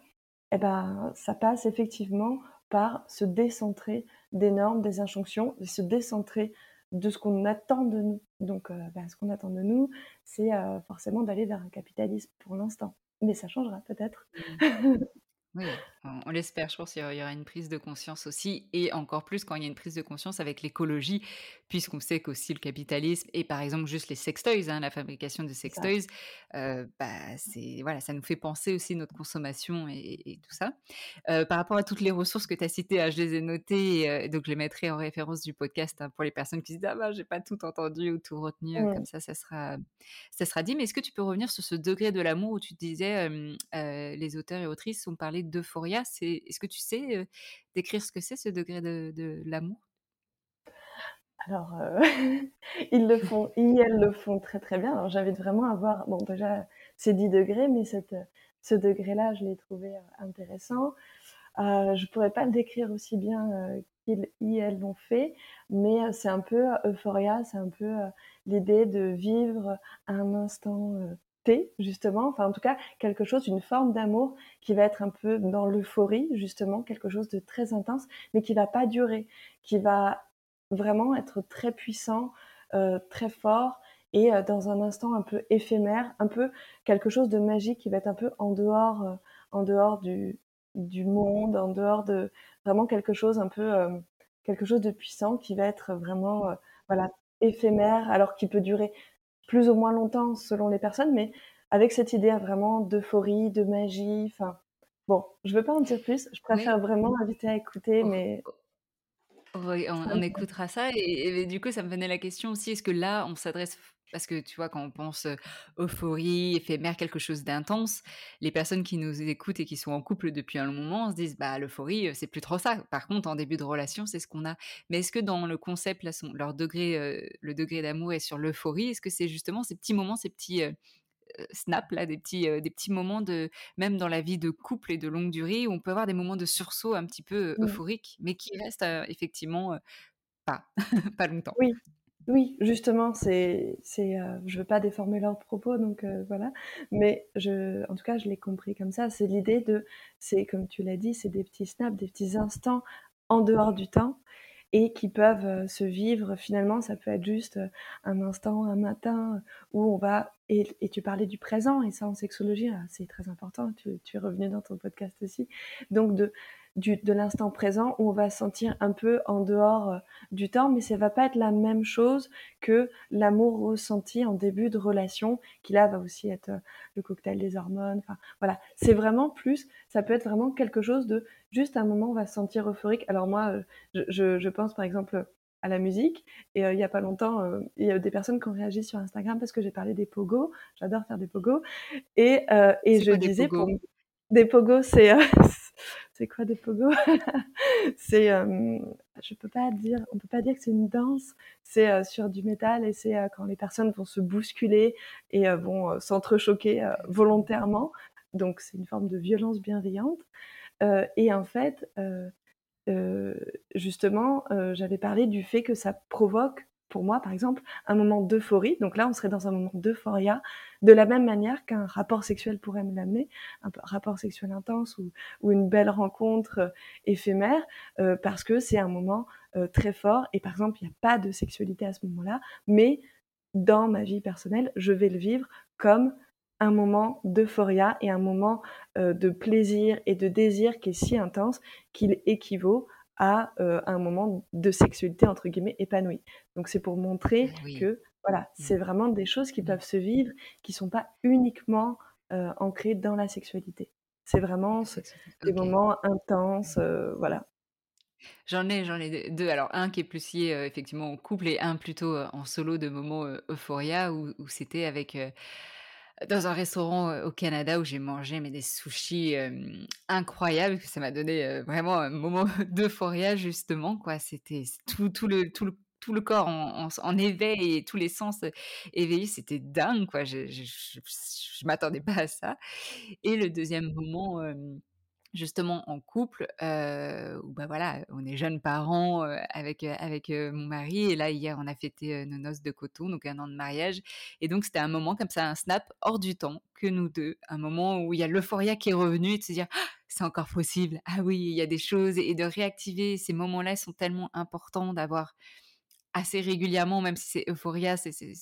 eh ben ça passe effectivement par se décentrer des normes, des injonctions, se décentrer de ce qu'on attend de nous. Donc, euh, bah, ce qu'on attend de nous, c'est euh, forcément d'aller vers un capitalisme pour l'instant. Mais ça changera peut-être. On, l'espère. Je pense qu'il y aura une prise de conscience aussi, et encore plus quand il y a une prise de conscience avec l'écologie, puisqu'on sait qu'aussi le capitalisme et par exemple juste les sextoys, hein, la fabrication de sextoys, euh, bah, c'est voilà, ça nous fait penser aussi notre consommation et, tout ça. Euh, par rapport à toutes les ressources que tu as citées, hein, je les ai notées, euh, donc je les mettrai en référence du podcast hein, pour les personnes qui disent ah bah j'ai pas tout entendu ou tout retenu, comme ça ça sera ça sera dit. Mais est-ce que tu peux revenir sur ce degré de l'amour où tu disais les auteurs et autrices ont parlé est-ce que tu sais décrire ce que c'est ce degré de, l'amour? Alors, ils le font, ils elles le font très très bien. Alors, j'invite vraiment à voir, bon, déjà, c'est 10 degrés, mais ce degré-là, je l'ai trouvé intéressant. Je pourrais pas le décrire aussi bien qu'ils, elles l'ont fait, mais c'est un peu euphoria, c'est un peu l'idée de vivre un instant Justement, enfin en tout cas quelque chose, une forme d'amour qui va être un peu dans l'euphorie, justement, quelque chose de très intense, mais qui va pas durer, qui va vraiment être très puissant, euh, très fort et euh, dans un instant un peu éphémère, un peu quelque chose de magique qui va être un peu en dehors, euh, en dehors du, du monde, en dehors de vraiment quelque chose un peu, quelque chose de puissant qui va être vraiment, voilà, éphémère, alors qu'il peut durer plus ou moins longtemps selon les personnes, mais avec cette idée vraiment d'euphorie, de magie. Enfin, bon, je veux pas en dire plus. Je préfère vraiment inviter à écouter, oh, mais oh. Oui, on, écoutera ça. Et, du coup, ça me venait la question aussi, est-ce que là, on s'adresse... Parce que tu vois, quand on pense euphorie, éphémère, quelque chose d'intense, les personnes qui nous écoutent et qui sont en couple depuis un long moment se disent, bah l'euphorie, c'est plus trop ça. Par contre, en début de relation, c'est ce qu'on a. Mais est-ce que dans le concept, là, son, leur degré, le degré d'amour est sur l'euphorie Est-ce que c'est justement ces petits moments, ces petits snap là, des petits, des petits moments de même dans la vie de couple et de longue durée où on peut avoir des moments de sursaut un petit peu mmh. euphoriques, mais qui restent effectivement pas pas longtemps. Oui. Oui, justement, c'est, c'est, je veux pas déformer leurs propos, donc voilà. Mais je, en tout cas, je l'ai compris comme ça. C'est l'idée de, c'est comme tu l'as dit, c'est des petits snaps, des petits instants en dehors du temps et qui peuvent se vivre. Finalement, ça peut être juste un instant, un matin où on va et, tu parlais du présent et ça en sexologie, ah, c'est très important. Tu, es revenu dans ton podcast aussi. Donc de de l'instant présent où on va sentir un peu en dehors euh, du temps, mais ça va pas être la même chose que l'amour ressenti en début de relation, qui là va aussi être euh, le cocktail des hormones. Enfin, voilà, c'est vraiment plus, ça peut être vraiment quelque chose de juste un moment on va se sentir euphorique. Alors moi, euh, je, je, pense par exemple à la musique et il y a pas longtemps, il y a des personnes qui ont réagi sur Instagram parce que j'ai parlé des pogos. J'adore faire des pogos et et je disais pour des pogos, c'est, heu, c'est quoi des pogos? C'est, hem, je peux pas dire on peut pas dire que c'est une danse, c'est, heu, sur du métal et c'est, heu, quand les personnes vont se bousculer et vont, s'entrechoquer, volontairement, donc c'est une forme de violence bienveillante, et en fait, justement, j'avais parlé du fait que ça provoque, pour moi, par exemple, un moment d'euphorie, donc là, on serait dans un moment d'euphoria, de la même manière qu'un rapport sexuel pourrait me l'amener, un rapport sexuel intense ou une belle rencontre, heu, éphémère, heu, parce que c'est un moment, heu, très fort. Et par exemple, il y a pas de sexualité à ce moment-là, mais dans ma vie personnelle, je vais le vivre comme un moment d'euphoria et un moment, de plaisir et de désir qui est si intense qu'il équivaut à, heu, un moment de «sexualité» entre guillemets «épanoui». Donc c'est pour montrer oui. que, voilà, Mmh. c'est vraiment des choses qui Mmh. peuvent se vivre, qui sont pas uniquement, heu, ancrées dans la sexualité. C'est vraiment ce des moments intenses, heu, voilà. J'en ai j'en ai d 2. Alors un qui est plus lié, effectivement au couple et un plutôt, en solo de moments, euphoria où où c'était avec, dans un restaurant, au Canada où j'ai mangé mais des sushis, incroyables, ça m'a donné, vraiment un moment d'euphoria justement quoi. C'était tout tout le tout tout le corps en en éveil et tous les sens, éveillés, c'était dingue quoi. Je je je je m'attendais pas à ça et le 2e moment, justement en couple, heu, où bah, voilà, on est jeunes parents, heu, avec, heu, avec, mon mari et là hier on a fêté, nos noces de coton, donc 1 an de mariage. Et donc c'était un moment comme ça, un snap hors du temps, que nous 2, un moment où il y a l'euphoria qui est revenue et de se dire: «C'est encore possible, ah oui, il y a des choses» et de réactiver. Ces moments-là sont tellement importants d'avoir assez régulièrement, même si c'est euphoria,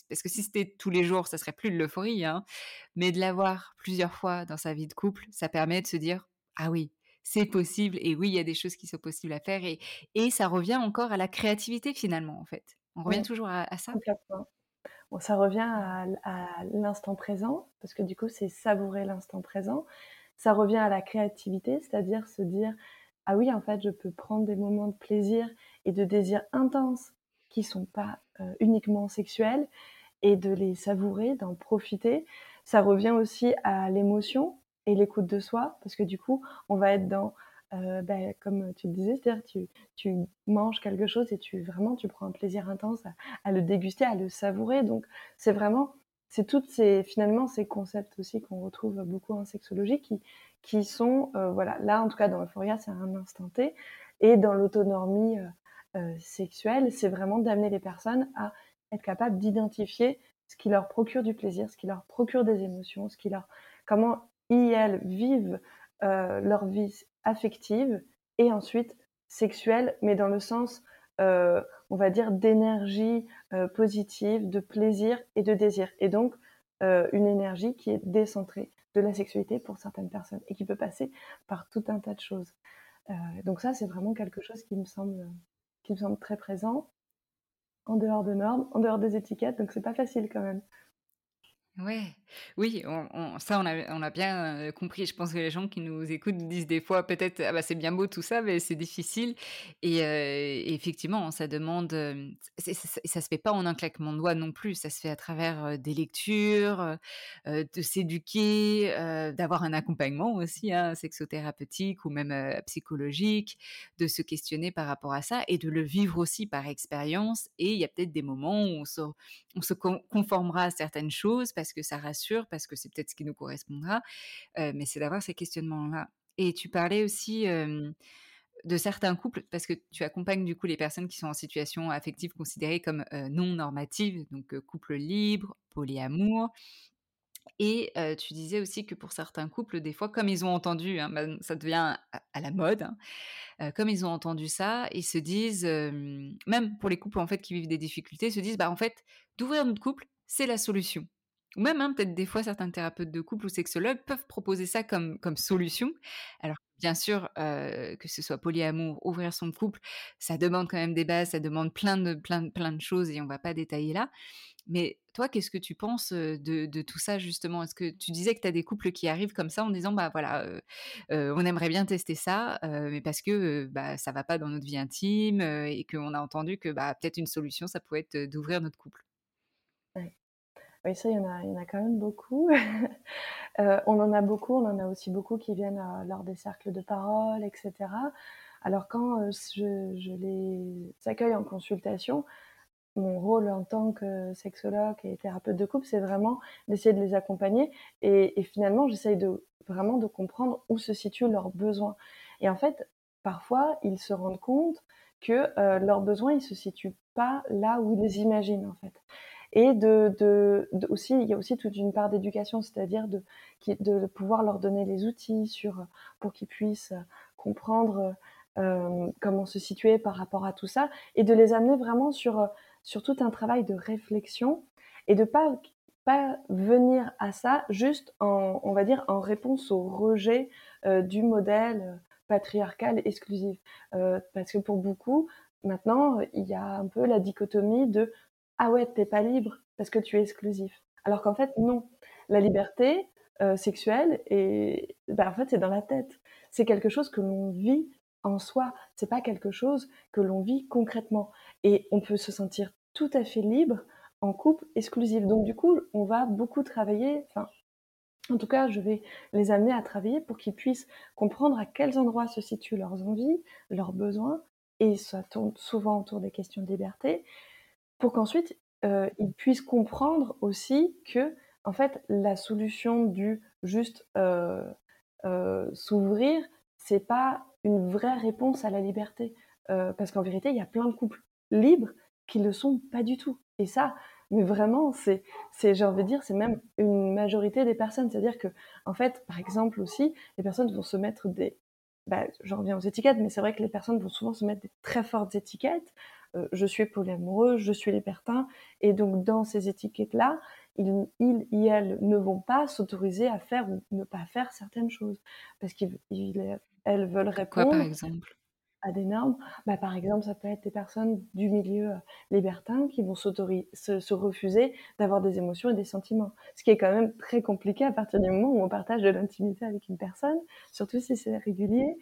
parce que si c'était tous les jours, ça serait plus de l'euphorie, hein, mais de l'avoir plusieurs fois dans sa vie de couple, ça permet de se dire: «Ah oui, c'est possible et oui, il y a des choses qui sont possibles à faire» et et ça revient encore à la créativité finalement, en fait. On revient toujours à à ça? Complètement. Bon, ça revient à l'instant présent, parce que du coup, c'est savourer l'instant présent. Ça revient à la créativité, c'est-à-dire se dire: «Ah oui, en fait, je peux prendre des moments de plaisir et de désir intense qui sont pas, heu, uniquement sexuels et de les savourer, d'en profiter». Ça revient aussi à l'émotion et l'écoute de soi, parce que du coup, on va être dans, heu, bah, comme tu le disais, c'est-à-dire tu tu manges quelque chose et tu vraiment, tu prends un plaisir intense à le déguster, à le savourer, donc c'est vraiment c'est toutes ces finalement, ces concepts aussi qu'on retrouve beaucoup en sexologie qui qui sont, heu, voilà, là, en tout cas, dans l'euphoria, c'est un instant T. Et dans l'autonomie, heu, sexuelle, c'est vraiment d'amener les personnes à être capables d'identifier ce qui leur procure du plaisir, ce qui leur procure des émotions, ce qui leur comment ils elles vivent, heu, leur vie affective et ensuite sexuelle, mais dans le sens, heu, on va dire d'énergie, heu, positive, de plaisir et de désir et donc une énergie qui est décentrée de la sexualité pour certaines personnes et qui peut passer par tout un tas de choses. Donc ça, c'est vraiment quelque chose qui me semble, qui me semble très présent en dehors de normes, en dehors des étiquettes, donc c'est pas facile quand même. Ouais, oui, ça, on a bien, heu, compris. Je pense que les gens qui nous écoutent disent des fois peut-être: «Ah bah, c'est bien beau tout ça, mais c'est difficile» et et effectivement, ça demande, c'est ça ça se fait pas en un claquement de doigts non plus. Ça se fait à travers, heu, des lectures, de s'éduquer, d'avoir un accompagnement aussi, hein, sexothérapeutique ou même, psychologique, de se questionner par rapport à ça et de le vivre aussi par expérience et il y a peut-être des moments où on se on se con conformera à certaines choses parce que ça rassure, parce que c'est peut-être ce qui nous correspondra, mais c'est d'avoir ces questionnements-là et tu parlais aussi, de certains couples parce que tu accompagnes du coup les personnes qui sont en situation affective considérée comme, non normative, donc couple libre, polyamour et tu disais aussi que pour certains couples, des fois, comme ils ont entendu, hein, man ça devient à la mode, hein, comme ils ont entendu ça, ils se disent, même pour les couples, en fait, qui vivent des difficultés, se disent: «Bah, en fait, d'ouvrir notre couple, c'est la solution». Ou même, hein, peut-être des fois certains thérapeutes de couple ou sexologues peuvent proposer ça comme solution, alors bien sûr, heu, que ce soit polyamour, ouvrir son couple, ça demande quand même des bases, ça demande plein de choses et on va pas détailler là. Mais toi, qu'est-ce que tu penses, heu, de tout ça justement? Est-ce que tu disais que tu as des couples qui arrivent comme ça en disant: «Bah, voilà, heu, on aimerait bien tester ça, mais parce que, bah, ça va pas dans notre vie intime, et qu'on a entendu que, bah, peut-être une solution, ça pouvait être, d'ouvrir notre couple». Oui, ça, il y en a il y en a quand même beaucoup. Heu, on en a beaucoup, on en a aussi beaucoup qui viennent, heu, lors des cercles de parole et cetera. Alors quand, heu, je les accueille en consultation, mon rôle en tant que sexologue et thérapeute de couple, c'est vraiment d'essayer de les accompagner et finalement, j'essaye de vraiment de comprendre où se situent leurs besoins et en fait, parfois, ils se rendent compte que, leurs besoins, ils se situent pas là où ils les imaginent, en fait et de de aussi il y a aussi toute une part d'éducation, c'est-à-dire de de pouvoir leur donner les outils sur, pour qu'ils puissent, comprendre, heu, comment se situer par rapport à tout ça et de les amener vraiment sur, sur tout un travail de réflexion et de pas pas venir à ça juste en on va dire en réponse au rejet, heu, du modèle, patriarcal exclusif. Heu, parce que pour beaucoup, maintenant, il y a un peu la dichotomie de: «Ah ouais, tu es pas libre parce que tu es exclusif». Alors qu'en fait non, la liberté, heu, sexuelle et bah, en fait, c'est dans la tête. C'est quelque chose que l'on vit en soi, c'est pas quelque chose que l'on vit concrètement et on peut se sentir tout à fait libre en couple exclusif. Donc du coup, on va beaucoup travailler, enfin, en tout cas, je vais les amener à travailler pour qu'ils puissent comprendre à quels endroits se situent leurs envies, leurs besoins et ça tourne souvent autour des questions de liberté, pour qu'ensuite, heu, ils puissent comprendre aussi qu'en fait, la solution du juste, heu heu, s'ouvrir, c'est pas une vraie réponse à la liberté. Heu, parce qu'en vérité, il y a plein de couples libres qui le sont pas du tout et ça, mais vraiment, c'est c'est j'ai envie de dire, c'est même une majorité des personnes. C'est-à-dire qu'en fait, par exemple aussi, les personnes vont se mettre des bah, j'en reviens aux étiquettes, mais c'est vrai que les personnes vont souvent se mettre des très fortes étiquettes. Heu, je suis polyamoureux, je suis libertin et donc dans ces étiquettes-là, ils ils et elles ne vont pas s'autoriser à faire ou ne pas faire certaines choses. Parce qu'ils ils elles veulent quoi, par répondre exemple? à des normes. Bah, par exemple, ça peut être des personnes du milieu, heu, libertin qui vont se se refuser d'avoir des émotions et des sentiments. Ce qui est quand même très compliqué à partir du moment où on partage de l'intimité avec une personne, surtout si c'est régulier.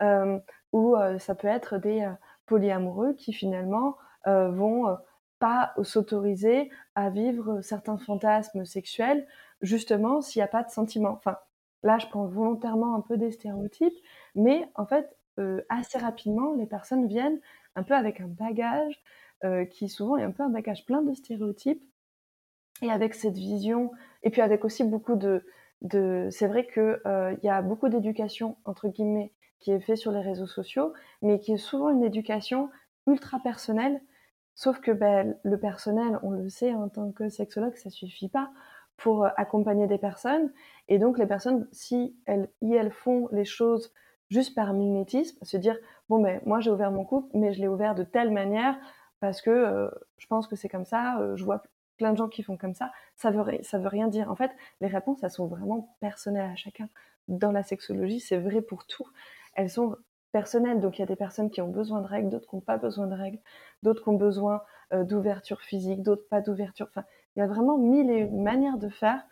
Hem, ou, ça peut être des, polyamoureux qui finalement, heu, vont, heu, pas s'autoriser à vivre certains fantasmes sexuels, justement s'il y a pas de sentiments. Enfin, là, je prends volontairement un peu des stéréotypes, mais en fait, heu, assez rapidement, les personnes viennent un peu avec un bagage, qui souvent est un peu un bagage plein de stéréotypes et avec cette vision et puis avec aussi beaucoup de c'est vrai que, heu, il y a beaucoup «d'éducation» entre guillemets qui est fait sur les réseaux sociaux, mais qui est souvent une éducation ultra personnelle. Sauf que, bah, le personnel, on le sait en tant que sexologue, ça suffit pas pour, heu, accompagner des personnes et donc les personnes, si elles i elles font les choses juste par mimétisme, se dire: «Bon, beh, moi j'ai ouvert mon couple, mais je l'ai ouvert de telle manière parce que, heu, je pense que c'est comme ça, heu, je vois plein de gens qui font comme ça», ça veut ça veut rien dire. En fait, les réponses, elles sont vraiment personnelles à chacun. Dans la sexologie, c'est vrai pour tout. Elles sont personnelles, donc il y a des personnes qui ont besoin de règles, d'autres qui ont pas besoin de règles, d'autres qui ont besoin, heu, d'ouverture physique, d'autres pas d'ouverture. Enfin, il y a vraiment 1000 et une manières de faire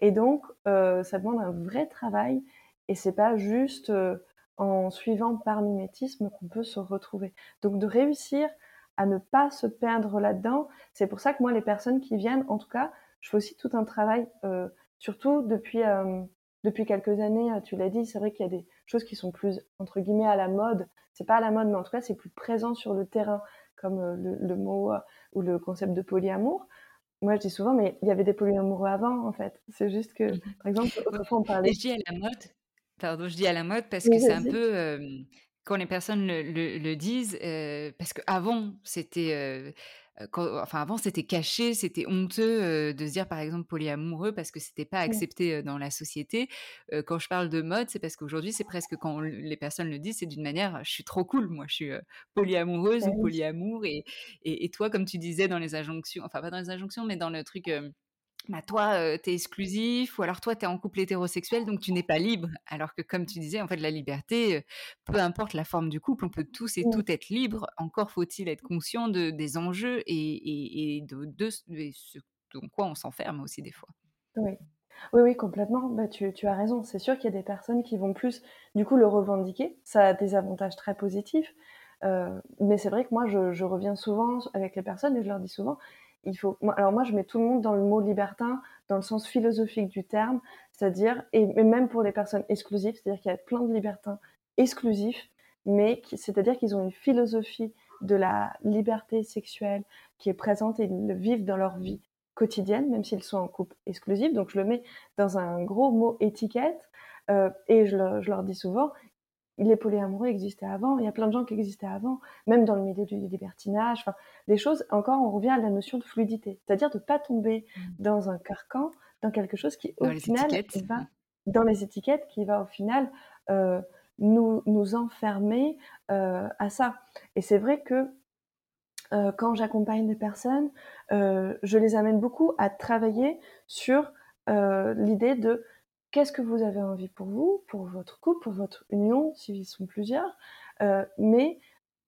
et donc heu, ça demande un vrai travail et c'est pas juste, heu, en suivant par mimétisme qu'on peut se retrouver. Donc de réussir à ne pas se perdre là-dedans, c'est pour ça que moi, les personnes qui viennent, en tout cas, je fais aussi tout un travail, surtout depuis, depuis quelques années, heu, tu l'as dit, c'est vrai qu'il y a des choses qui sont plus, entre guillemets, «à la mode». C'est pas à la mode, mais en tout cas, c'est plus présent sur le terrain, comme, heu, le le mot, heu, ou le concept de polyamour. Moi, je dis souvent: «Mais il y avait des polyamoureux avant, en fait». C'est juste que, Mmh par exemple, autrefois, on Et parlait je dis à la mode pardon, je dis à la mode parce que c'est un peu, hem, quand les personnes le le le disent, heu, parce qu'avant c'était, quand enfin avant c'était caché, c'était honteux, de se dire par exemple polyamoureux parce que c'était pas accepté, dans la société. Quand je parle de mode, c'est parce qu'aujourd'hui, c'est presque quand les personnes le disent, c'est d'une manière: «Je suis trop cool, moi, je suis, polyamoureuse Bah ou polyamour» et et et toi, comme tu disais dans les injonctions, enfin pas dans les injonctions, mais dans le truc, bah, toi, heu, tu es exclusif ou alors toi, tu es en couple hétérosexuel, donc tu n'es pas libre. Alors que comme tu disais, en fait, la liberté, peu importe la forme du couple, on peut tous et Mmh. toutes être libres. Encore faut-il être conscient de des enjeux et et et de de ce dans quoi on s'enferme aussi des fois. Oui. Oui, oui, complètement. Bah, tu tu as raison. C'est sûr qu'il y a des personnes qui vont plus, du coup, le revendiquer. Ça a des avantages très positifs, mais c'est vrai que moi, je je reviens souvent avec les personnes et je leur dis souvent: «Il faut» alors moi, je mets tout le monde dans le mot libertin, dans le sens philosophique du terme, c'est-à-dire et même pour les personnes exclusives, c'est-à-dire qu'il y a plein de libertins exclusifs, mais c'est-à-dire qu'ils ont une philosophie de la liberté sexuelle qui est présente et ils le vivent dans leur vie quotidienne, même s'ils sont en couple exclusif. Donc je le mets dans un gros mot étiquette, heu et je leur dis souvent: «Les polyamoureux existaient avant, il y a plein de gens qui existaient avant, même dans le milieu du libertinage», enfin, des choses encore on revient à la notion de fluidité, c'est-à-dire de pas tomber Mmh. dans un carcan, dans quelque chose qui, au Dans final, va dans les étiquettes, qui va au final, heu, nous nous enfermer, heu, à ça. Et c'est vrai que, heu, quand j'accompagne des personnes, je les amène beaucoup à travailler sur, l'idée de: «Qu'est-ce que vous avez envie pour vous, pour votre couple, pour votre union?» s'ils sont plusieurs, heu, mais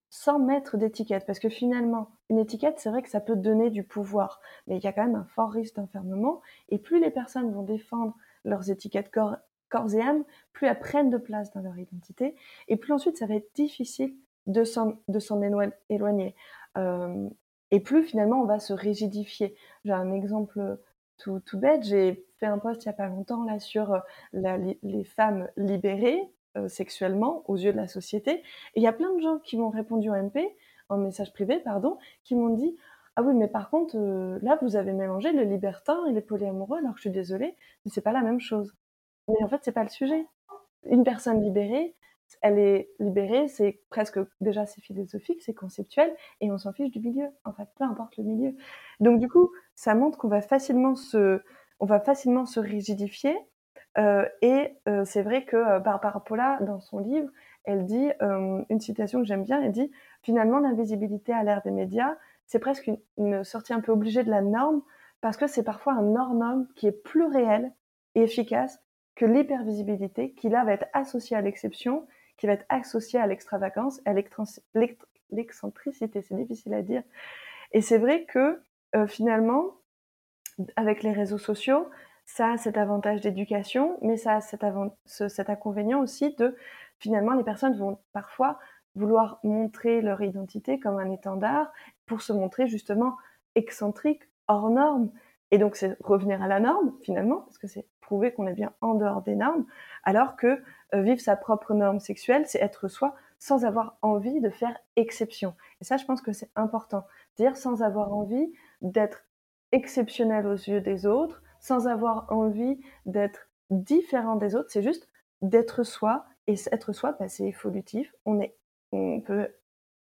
sans mettre d'étiquette. Parce que finalement, une étiquette, c'est vrai que ça peut donner du pouvoir, mais il y a quand même un fort risque d'enfermement et plus les personnes vont défendre leurs étiquettes corps corps et âme, plus elles prennent de place dans leur identité et plus ensuite ça va être difficile de s'en éloigner, hem et plus finalement on va se rigidifier. J'ai un exemple, tout bête, j'ai fait un post il y a pas longtemps là sur, heu, la les femmes libérées, heu, sexuellement aux yeux de la société et il y a plein de gens qui m'ont répondu en MP, en message privé pardon, qui m'ont dit: «Ah oui, mais par contre, heu, là vous avez mélangé les libertins et les polyamoureux alors que je suis désolée, mais c'est pas la même chose». Mais en fait, c'est pas le sujet. Une personne libérée, elle est libérée, c'est presque déjà c'est philosophique, c'est conceptuel et on s'en fiche du milieu, en fait, peu importe le milieu. Donc du coup, ça montre qu'on va facilement se on va facilement se rigidifier, heu et heu, c'est vrai que, heu, Barbara Paula, dans son livre, elle dit, une citation que j'aime bien, elle dit: «Finalement, l'invisibilité à l'ère des médias, c'est presque une une sortie un peu obligée de la norme, parce que c'est parfois un norme qui est plus réel et efficace que l'hypervisibilité qui là va être associée à l'exception, qui va être associée à l'extravagance, à l'excentricité, c'est difficile à dire. Et c'est vrai que, heu, finalement, avec les réseaux sociaux, ça a cet avantage d'éducation, mais ça a cet ce cet inconvénient aussi de finalement les personnes vont parfois vouloir montrer leur identité comme un étendard pour se montrer justement excentrique, hors norme et donc c'est revenir à la norme finalement, parce que c'est prouver qu'on est bien en dehors des normes, alors que, heu, vivre sa propre norme sexuelle, c'est être soi sans avoir envie de faire exception et ça, je pense que c'est important. Dire sans avoir envie d'être exceptionnel aux yeux des autres, sans avoir envie d'être différent des autres, c'est juste d'être soi et être soi, bah, c'est évolutif. On est on peut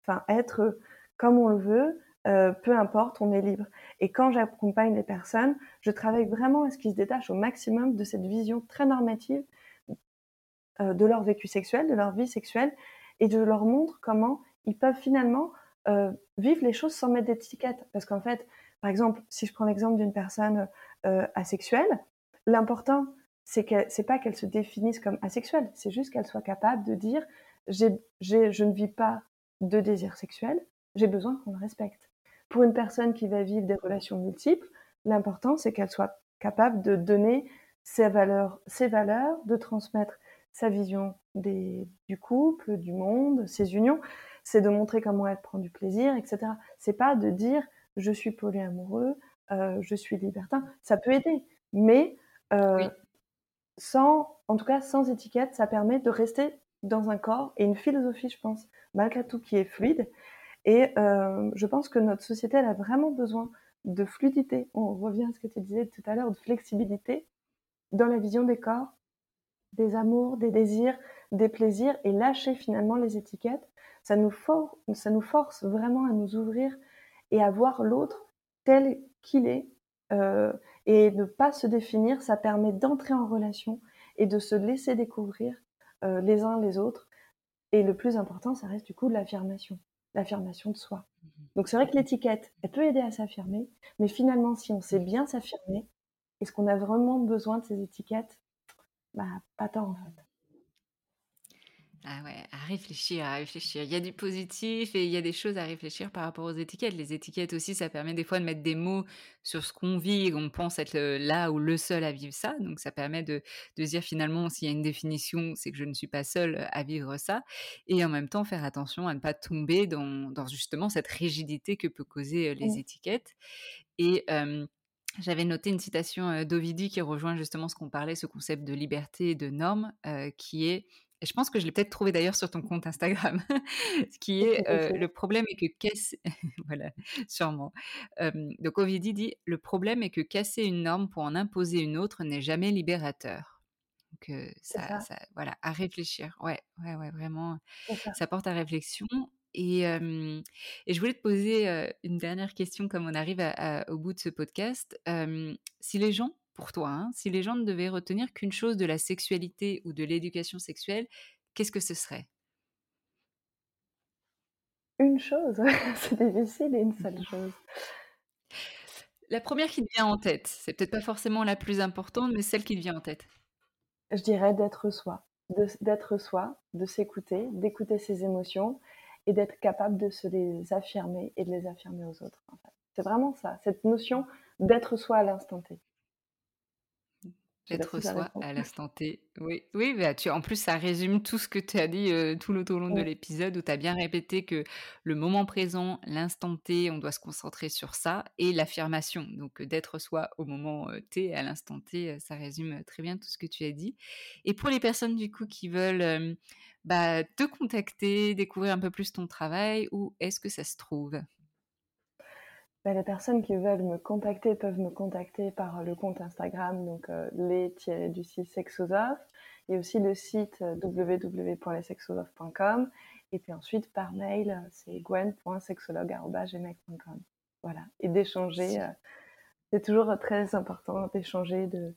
enfin être, comme on le veut, heu, peu importe, on est libre et quand j'accompagne les personnes, je travaille vraiment à ce qu'ils se détachent au maximum de cette vision très normative, heu, de leur vécu sexuel, de leur vie sexuelle et je leur montre comment ils peuvent finalement, heu, vivre les choses sans mettre d'étiquette. Parce qu'en fait, par exemple, si je prends l'exemple d'une personne, asexuelle, l'important c'est c'est pas qu'elle se définisse comme asexuelle, c'est juste qu'elle soit capable de dire: «J'ai j'ai je ne vis pas de désir sexuel, j'ai besoin qu'on me respecte». Pour une personne qui va vivre des relations multiples, l'important c'est qu'elle soit capable de donner ses valeurs ses valeurs, de transmettre sa vision des du couple, du monde, ses unions. C'est de montrer comment elle prend du plaisir et cetera. C'est pas de dire: «Je suis polyamoureux, heu, je suis libertin». Ça peut aider, mais Oui. heu, sans en tout cas sans étiquette, ça permet de rester dans un corps et une philosophie, je pense, malgré tout qui est fluide et heu, je pense que notre société, elle a vraiment besoin de fluidité. On revient à ce que tu disais tout à l'heure, de flexibilité dans la vision des corps, des amours, des désirs, des plaisirs et lâcher finalement les étiquettes. Ça nous force vraiment à nous ouvrir et à voir l'autre tel qu'il est, heu et ne pas se définir, ça permet d'entrer en relation et de se laisser découvrir, heu, les uns les autres et le plus important, ça reste du coup l'affirmation, l'affirmation de soi. Donc c'est vrai que l'étiquette, elle peut aider à s'affirmer, mais finalement si on sait bien s'affirmer, Est-ce qu'on a vraiment besoin de ces étiquettes? Bah, pas tant en fait. Ah ouais, à réfléchir, à réfléchir. Il y a du positif et il y a des choses à réfléchir par rapport aux étiquettes. Les étiquettes aussi, ça permet des fois de mettre des mots sur ce qu'on vit et on pense être le- là ou le seul à vivre ça. Donc ça permet de, de dire finalement, s'il y a une définition, c'est que je ne suis pas seule à vivre ça. Et en même temps, faire attention à ne pas tomber dans, dans justement cette rigidité que peut causer euh, les étiquettes. Et euh, j'avais noté une citation euh, d'Ovidie qui rejoint justement ce qu'on parlait, ce concept de liberté et de normes, euh, qui est, je pense que je l'ai peut-être trouvé d'ailleurs sur ton compte Instagram, ce qui est euh, le problème est que casser, voilà, sûrement. Euh, donc Ovidie dit le problème est que casser une norme pour en imposer une autre n'est jamais libérateur. Donc euh, ça, ça, ça, voilà, à réfléchir. Ouais, ouais, ouais, vraiment ça. ça porte à réflexion. Et, et je voulais te poser, une dernière question comme on arrive à à au bout de ce podcast. Si les gens, pour toi, hein, si les gens ne devaient retenir qu'une chose de la sexualité ou de l'éducation sexuelle, qu'est-ce que ce serait? Une chose, c'est difficile et une seule chose. La première qui te vient en tête, c'est peut-être pas forcément la plus importante, mais celle qui te vient en tête. Je dirais d'être soi, d'être soi, de s'écouter, d'écouter ses émotions et d'être capable de se les affirmer et de les affirmer aux autres. en fait. C'est vraiment ça, cette notion d'être soi à l'instant T. Être soi à l'instant T. Oui, oui, bah, tu en plus, ça résume tout ce que tu as dit, heu, tout le au long de l'épisode où tu as bien répété que le moment présent, l'instant T, on doit se concentrer sur ça et l'affirmation. Donc, heu, d'être soi au moment, heu, T, à l'instant T, ça résume, très bien tout ce que tu as dit. Et pour les personnes, du coup, qui veulent, bah, te contacter, découvrir un peu plus ton travail, où est-ce que ça se trouve? Bah, les personnes qui veulent me contacter peuvent me contacter par le compte Instagram, donc euh, les-du-6 sexosophes, et aussi le site euh, www.lessexosophes.com, et puis ensuite par mail, euh, c'est gwen.sexologue.gmail.com. Voilà, et d'échanger, euh, c'est toujours très important d'échanger, de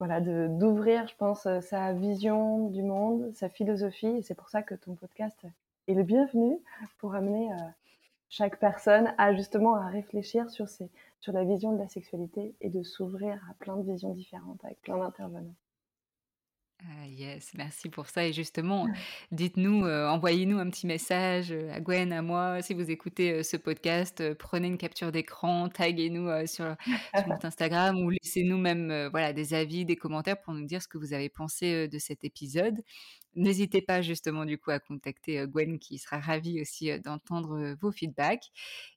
voilà, de d'ouvrir, je pense, sa vision du monde, sa philosophie, et c'est pour ça que ton podcast est le bienvenu pour amener euh, chaque personne a justement à réfléchir sur, la vision de la sexualité et de s'ouvrir à plein de visions différentes avec plein d'intervenants. Ah yes, merci pour ça. Et justement, dites-nous, heu, envoyez-nous un petit message, heu, à Gwen, à moi, si vous écoutez, heu, ce podcast, prenez une capture d'écran, taguez-nous, sur sur notre Instagram ou laissez-nous même, voilà, des avis, des commentaires pour nous dire ce que vous avez pensé, de cet épisode. N'hésitez pas justement du coup à contacter, Gwen qui sera ravie aussi, d'entendre, vos feedbacks.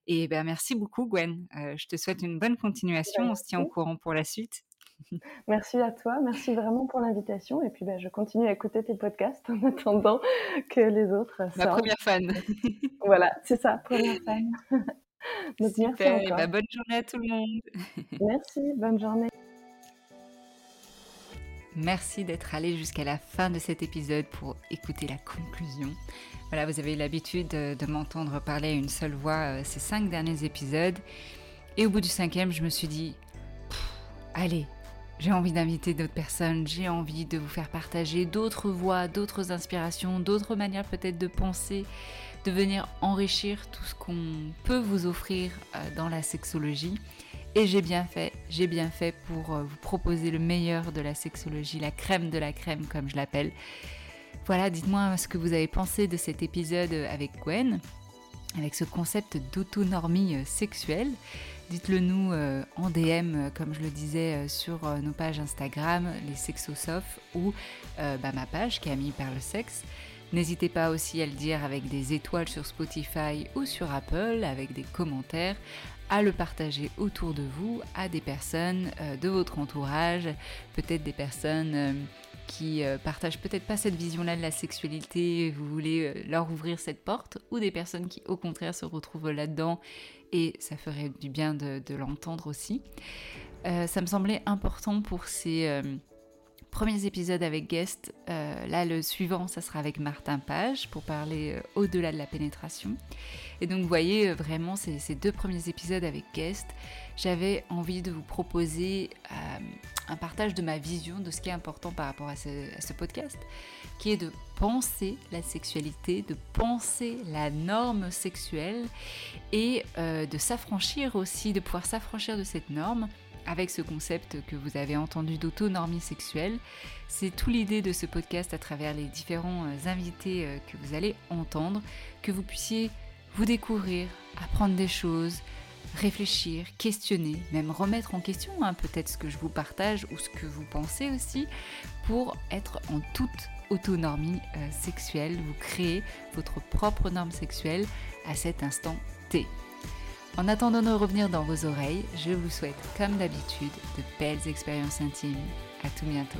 Et ben, merci beaucoup Gwen, je te souhaite une bonne continuation, on se tient au courant pour la suite. Merci à toi, merci vraiment pour l'invitation. Et puis bah, je continue à écouter tes podcasts en attendant que les autres Ma sortent. première fan. Voilà, c'est ça, première fan. Donc merci Super, et encore. bah, bonne journée à tout le monde. Merci, bonne journée. Merci d'être allé jusqu'à la fin de cet épisode pour écouter la conclusion. Voilà, vous avez l'habitude de, de m'entendre parler à une seule voix euh, ces cinq derniers épisodes. Et au bout du cinquième, je me suis dit, allez, j'ai envie d'inviter d'autres personnes, j'ai envie de vous faire partager d'autres voix, d'autres inspirations, d'autres manières peut-être de penser, de venir enrichir tout ce qu'on peut vous offrir euh, dans la sexologie. Et j'ai bien fait, j'ai bien fait pour euh, vous proposer le meilleur de la sexologie, la crème de la crème comme je l'appelle. Voilà, dites-moi ce que vous avez pensé de cet épisode avec Gwen, avec ce concept d'autonomie euh, sexuelle. Dites-le nous euh, en DM, euh, comme je le disais, euh, sur nos pages Instagram, les Sexosophes, ou bah, ma page, Camille par le sexe. N'hésitez pas aussi à le dire avec des étoiles sur Spotify ou sur Apple, avec des commentaires, à le partager autour de vous, à des personnes de votre entourage, peut-être des personnes qui partagent peut-être pas cette vision-là de la sexualité, vous voulez leur ouvrir cette porte, ou des personnes qui au contraire se retrouvent là-dedans et ça ferait du bien de, l'entendre aussi. Euh, ça me semblait important pour ces euh, premiers épisodes avec guest. Euh, là, le suivant, ça sera avec Martin Page pour parler au-delà de la pénétration. Et donc, vous voyez, vraiment, ces, deux premiers épisodes avec guest, j'avais envie de vous proposer un partage de ma vision de ce qui est important par rapport à ce podcast, qui est de penser la sexualité, de penser la norme sexuelle et euh, de s'affranchir aussi, de pouvoir s'affranchir de cette norme avec ce concept que vous avez entendu d'autonomie sexuelle. C'est tout l'idée de ce podcast à travers les différents euh, invités euh, que vous allez entendre, que vous puissiez vous découvrir, apprendre des choses, réfléchir, questionner, même remettre en question hein, peut-être ce que je vous partage ou ce que vous pensez aussi, pour être en toute autonomie euh, sexuelle, vous créez votre propre norme sexuelle à cet instant T. En attendant de revenir dans vos oreilles, je vous souhaite comme d'habitude de belles expériences intimes. À tout bientôt.